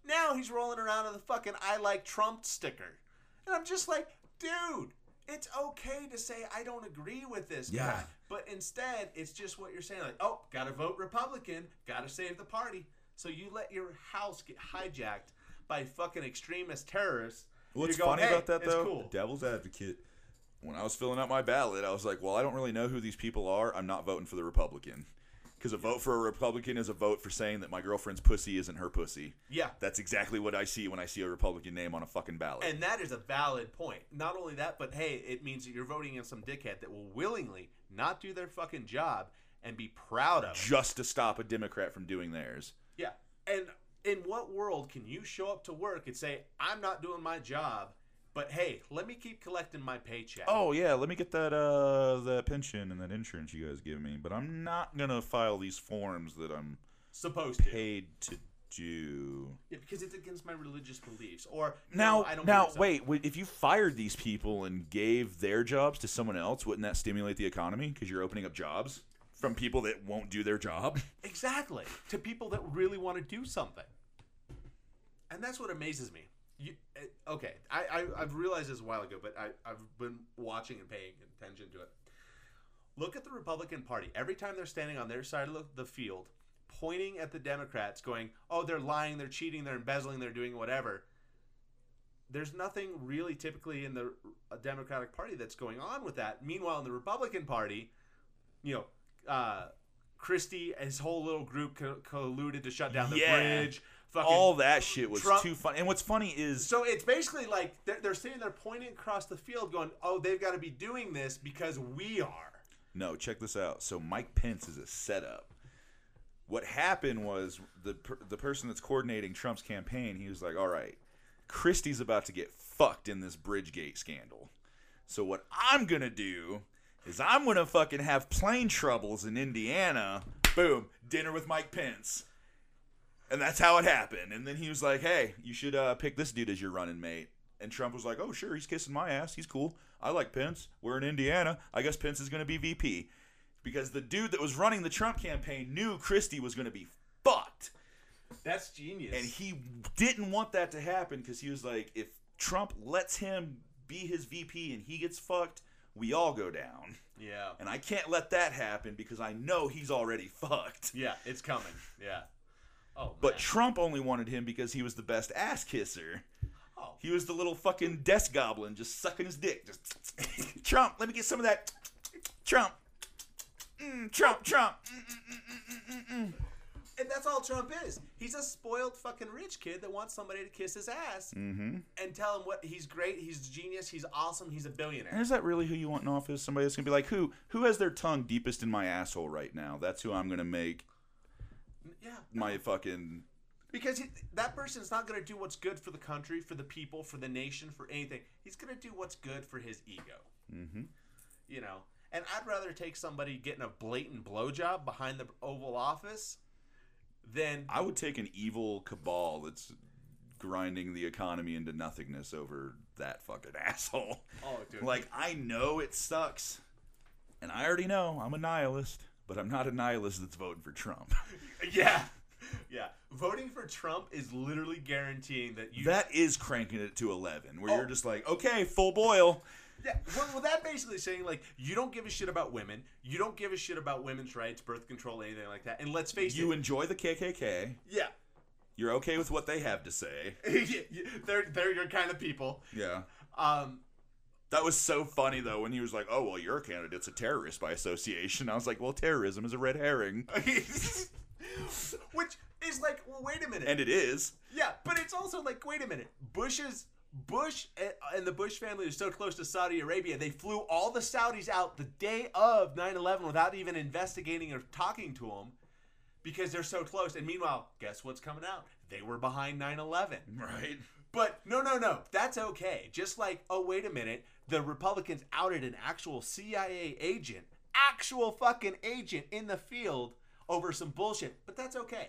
Speaker 10: Now he's rolling around with a fucking "I like Trump" sticker, and I'm just like, dude. It's okay to say I don't agree with this
Speaker 11: Yeah.
Speaker 10: guy, but instead it's just what you're saying. Like, oh, gotta vote Republican, gotta save the party. So you let your house get hijacked by fucking extremist terrorists.
Speaker 11: What's
Speaker 10: You go,
Speaker 11: funny
Speaker 10: "Hey,
Speaker 11: about that though?
Speaker 10: Cool.
Speaker 11: Devil's advocate. When I was filling out my ballot, I was like, "Well, I don't really know who these people are. I'm not voting for the Republican." Because a vote for a Republican is a vote for saying that my girlfriend's pussy isn't her pussy.
Speaker 10: Yeah.
Speaker 11: That's exactly what I see when I see a Republican name on a fucking ballot.
Speaker 10: And that is a valid point. Not only that, but hey, it means that you're voting in some dickhead that will willingly not do their fucking job and be proud of it.
Speaker 11: just to stop a Democrat from doing theirs.
Speaker 10: Yeah. And in what world can you show up to work and say, I'm not doing my job, but hey, let me keep collecting my paycheck?
Speaker 11: Oh yeah, let me get that uh that pension and that insurance you guys give me, but I'm not gonna file these forms that I'm
Speaker 10: Supposed to.
Speaker 11: paid to do.
Speaker 10: Yeah, because it's against my religious beliefs. Or no,
Speaker 11: Now,
Speaker 10: I don't
Speaker 11: now, wait. wait, If you fired these people and gave their jobs to someone else, wouldn't that stimulate the economy? Because you're opening up jobs from people that won't do their job.
Speaker 10: Exactly. To people that really want to do something. And that's what amazes me. You, uh, okay, I, I, I've realized this a while ago, but I, I've been watching and paying attention to it. Look at the Republican Party. Every time they're standing on their side of the, field, pointing at the Democrats, going, oh, they're lying, they're cheating, they're embezzling, they're doing whatever. There's nothing really typically in the Democratic Party that's going on with that. Meanwhile, in the Republican Party, you know, uh, Christie, his whole little group co- colluded to shut down the
Speaker 11: Yeah.
Speaker 10: bridge. Fucking
Speaker 11: All that shit was
Speaker 10: Trump-
Speaker 11: too fun. And what's funny is
Speaker 10: So it's basically like they're, they're sitting there pointing across the field, going, "Oh, they've got to be doing this because we are."
Speaker 11: No, check this out. So Mike Pence is a setup. What happened was the per- the person that's coordinating Trump's campaign, he was like, "All right, Christie's about to get fucked in this Bridgegate scandal. So what I'm going to do is I'm going to fucking have plane troubles in Indiana. Boom, dinner with Mike Pence." And that's how it happened. And then he was like, "Hey, you should uh, pick this dude as your running mate." And Trump was like, "Oh, sure, he's kissing my ass. He's cool. I like Pence. We're in Indiana. I guess Pence is going to be VP." Because the dude that was running the Trump campaign knew Christie was going to be fucked.
Speaker 10: That's genius.
Speaker 11: And he didn't want that to happen because he was like, if Trump lets him be his VP and he gets fucked, we all go down.
Speaker 10: yeah,
Speaker 11: And I can't let that happen because I know he's already fucked.
Speaker 10: yeah, it's coming. Yeah. Oh,
Speaker 11: But. Trump only wanted him because he was the best ass kisser.
Speaker 10: Oh.
Speaker 11: He was the little fucking desk goblin just sucking his dick. Just Trump, let me get some of that. Trump. Mm, Trump, Trump.
Speaker 10: Mm, mm, mm, and that's all Trump is. He's a spoiled fucking rich kid that wants somebody to kiss his ass
Speaker 11: Mm-hmm.
Speaker 10: and tell him what he's great, he's genius, he's awesome, he's a
Speaker 11: And
Speaker 10: billionaire.
Speaker 11: is that really who you want in office? Somebody that's gonna be like, who who has their tongue deepest in my asshole right now? That's who I'm gonna make
Speaker 10: Yeah,
Speaker 11: my fucking.
Speaker 10: because he, that person's not going to do what's good for the country, for the people, for the nation, for anything. He's going to do what's good for his ego.
Speaker 11: Mm-hmm.
Speaker 10: You know, and I'd rather take somebody getting a blatant blowjob behind the Oval Office than
Speaker 11: I would take an evil cabal that's grinding the economy into nothingness over that fucking asshole.
Speaker 10: Oh, dude.
Speaker 11: Like I know it sucks, and I already know I'm a nihilist, but I'm not a nihilist that's voting for Trump.
Speaker 10: yeah, yeah. Voting for Trump is literally guaranteeing that you.
Speaker 11: that is cranking it to 11, where
Speaker 10: Oh.
Speaker 11: you're just like, okay, full boil.
Speaker 10: Yeah, well, well, that basically saying like you don't give a shit about women, you don't give a shit about women's rights, birth control, anything like that. And let's face
Speaker 11: You
Speaker 10: it, you
Speaker 11: enjoy the KKK.
Speaker 10: yeah,
Speaker 11: You're okay with what they have to say.
Speaker 10: They're they're your kind of people.
Speaker 11: Yeah.
Speaker 10: Um,
Speaker 11: That was so funny though when he was like, "Oh well, your candidate's a terrorist by association." I was like, "Well, terrorism is a red herring,"
Speaker 10: which is like, well, wait a minute.
Speaker 11: and it is.
Speaker 10: yeah, but it's also like, wait a minute. Bush's Bush and- and the Bush family are so close to Saudi Arabia. They flew all the Saudis out the day of 9/11 without even investigating or talking to them because they're so close. And meanwhile, guess what's coming out? They were behind 9/11.
Speaker 11: Right.
Speaker 10: But no, no, no. That's okay. Just like, oh, wait a minute. The Republicans outed an actual CIA agent actual fucking agent in the field over some bullshit. But that's okay.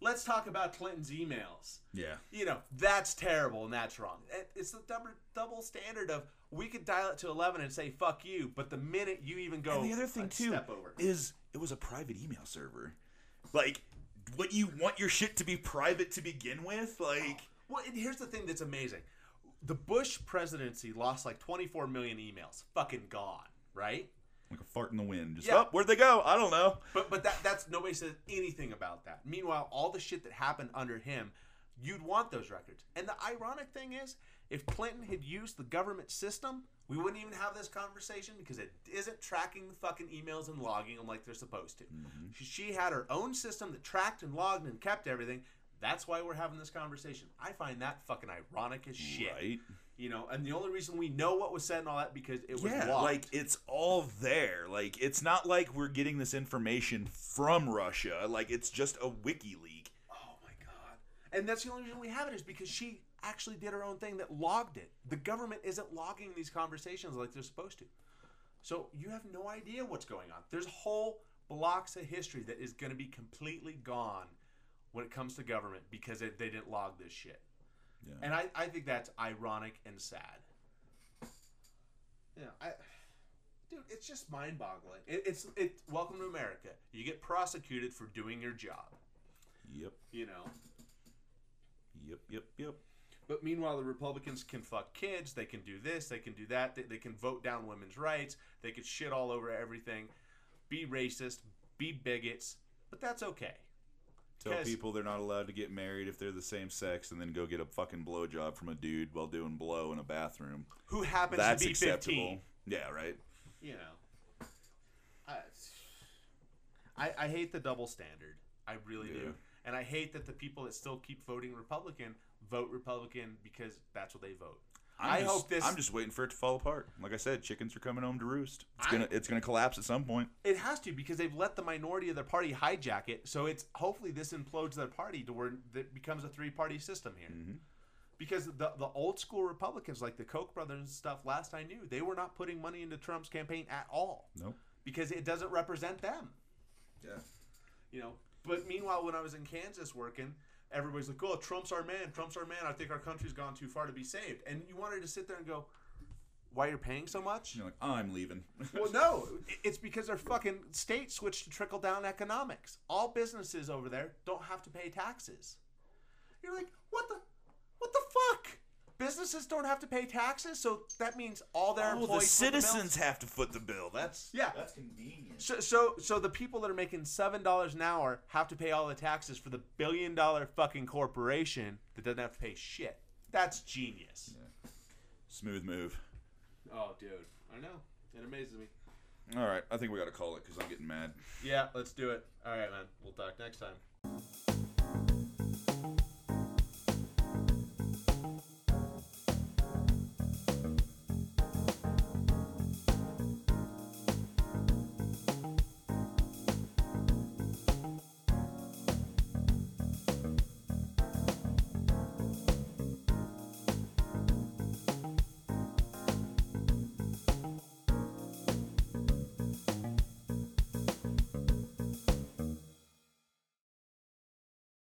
Speaker 10: Let's talk about Clinton's emails.
Speaker 11: Yeah.
Speaker 10: You know, that's terrible and that's wrong. It's the double, double standard of we could dial it to 11 and say fuck you, but the minute you even go
Speaker 11: And the other thing too
Speaker 10: step over.
Speaker 11: is it was a private email server. Like, what you want your shit to be private to begin with? Like,
Speaker 10: Well, and here's the thing that's amazing. The Bush presidency lost like 24 million emails. Fucking gone, right?
Speaker 11: like a fart in the wind. Just
Speaker 10: Yeah.
Speaker 11: oh, where'd they go? I don't know.
Speaker 10: But but that that's nobody says anything about that. Meanwhile, all the shit that happened under him, you'd want those records. And the ironic thing is, if Clinton had used the government system, we wouldn't even have this conversation because it isn't tracking the fucking emails and logging them like they're supposed to. She, she had her own system that tracked and logged and kept everything. That's why we're having this conversation. I find that fucking ironic as shit.
Speaker 11: Right.
Speaker 10: You know, and the only reason we know what was said and all that because it was
Speaker 11: Yeah, like it's all there. Like it's not like we're getting this information from Russia. Like it's just a wiki leak.
Speaker 10: Oh my god! And that's the only reason we have it is because she actually did her own thing that logged it. The government isn't logging these conversations like they're supposed to. So you have no idea what's going on. There's whole blocks of history that is going to be completely gone when it comes to government because it, they didn't log this shit.
Speaker 11: Yeah.
Speaker 10: And I, I think that's ironic and sad. Yeah, I, dude, it's just mind-boggling. It, it's it. Welcome to America. You get prosecuted for doing your job.
Speaker 11: Yep.
Speaker 10: You know.
Speaker 11: Yep. Yep. Yep.
Speaker 10: But meanwhile, the Republicans can fuck kids. They can do this. They can do that. They, they can vote down women's rights. They can shit all over everything, be racist, be bigots. But that's okay.
Speaker 11: Tell people they're not allowed to get married if they're the same sex, and then go get a fucking blowjob from a dude while doing blow in a bathroom.
Speaker 10: Who happens
Speaker 11: That's
Speaker 10: to be
Speaker 11: acceptable.
Speaker 10: 15?
Speaker 11: Yeah. Right.
Speaker 10: You know. I, I, I hate the double standard. I really
Speaker 11: Yeah.
Speaker 10: do. And I hate that the people that still keep voting Republican vote Republican because that's what they vote.
Speaker 11: I'm
Speaker 10: I
Speaker 11: just,
Speaker 10: hope this.
Speaker 11: I'm just waiting for it to fall apart. Like I said, chickens are coming home to roost. It's
Speaker 10: I-
Speaker 11: gonna. It's gonna collapse at some point.
Speaker 10: It has to because they've let the minority of their party hijack it. So it's hopefully this implodes their party to where it becomes a three party system here. Mm-hmm. Because the the old school Republicans like the Koch brothers and stuff, last I knew, they were not putting money into Trump's campaign at all
Speaker 11: Nope.
Speaker 10: because it doesn't represent them.
Speaker 11: Yeah.
Speaker 10: You know. But meanwhile, when I was in Kansas working, everybody's like, "Oh, Trump's our man. Trump's our man. I think our country's gone too far to be saved." And you wanted to sit there and go, "Why are you're paying so much?"
Speaker 11: You're like, I'm leaving.
Speaker 10: Well, no, it's because their fucking state switched to trickle down economics. All businesses over there don't have to pay taxes. You're like, what the, what the fuck? Businesses don't have to pay taxes, so that means all their
Speaker 11: oh,
Speaker 10: employees.
Speaker 11: the
Speaker 10: foot the
Speaker 11: citizens have to foot the bill. That's
Speaker 10: Yeah.
Speaker 11: That's convenient.
Speaker 10: So, so, so the people that are making seven dollars an hour have to pay all the taxes for the billion dollar fucking corporation that doesn't have to pay shit. That's genius.
Speaker 11: Smooth move.
Speaker 10: Oh, dude, I know. It amazes me.
Speaker 11: All right, I think we got to call it because I'm getting mad.
Speaker 10: Yeah, let's do it. All right, man. We'll talk next time.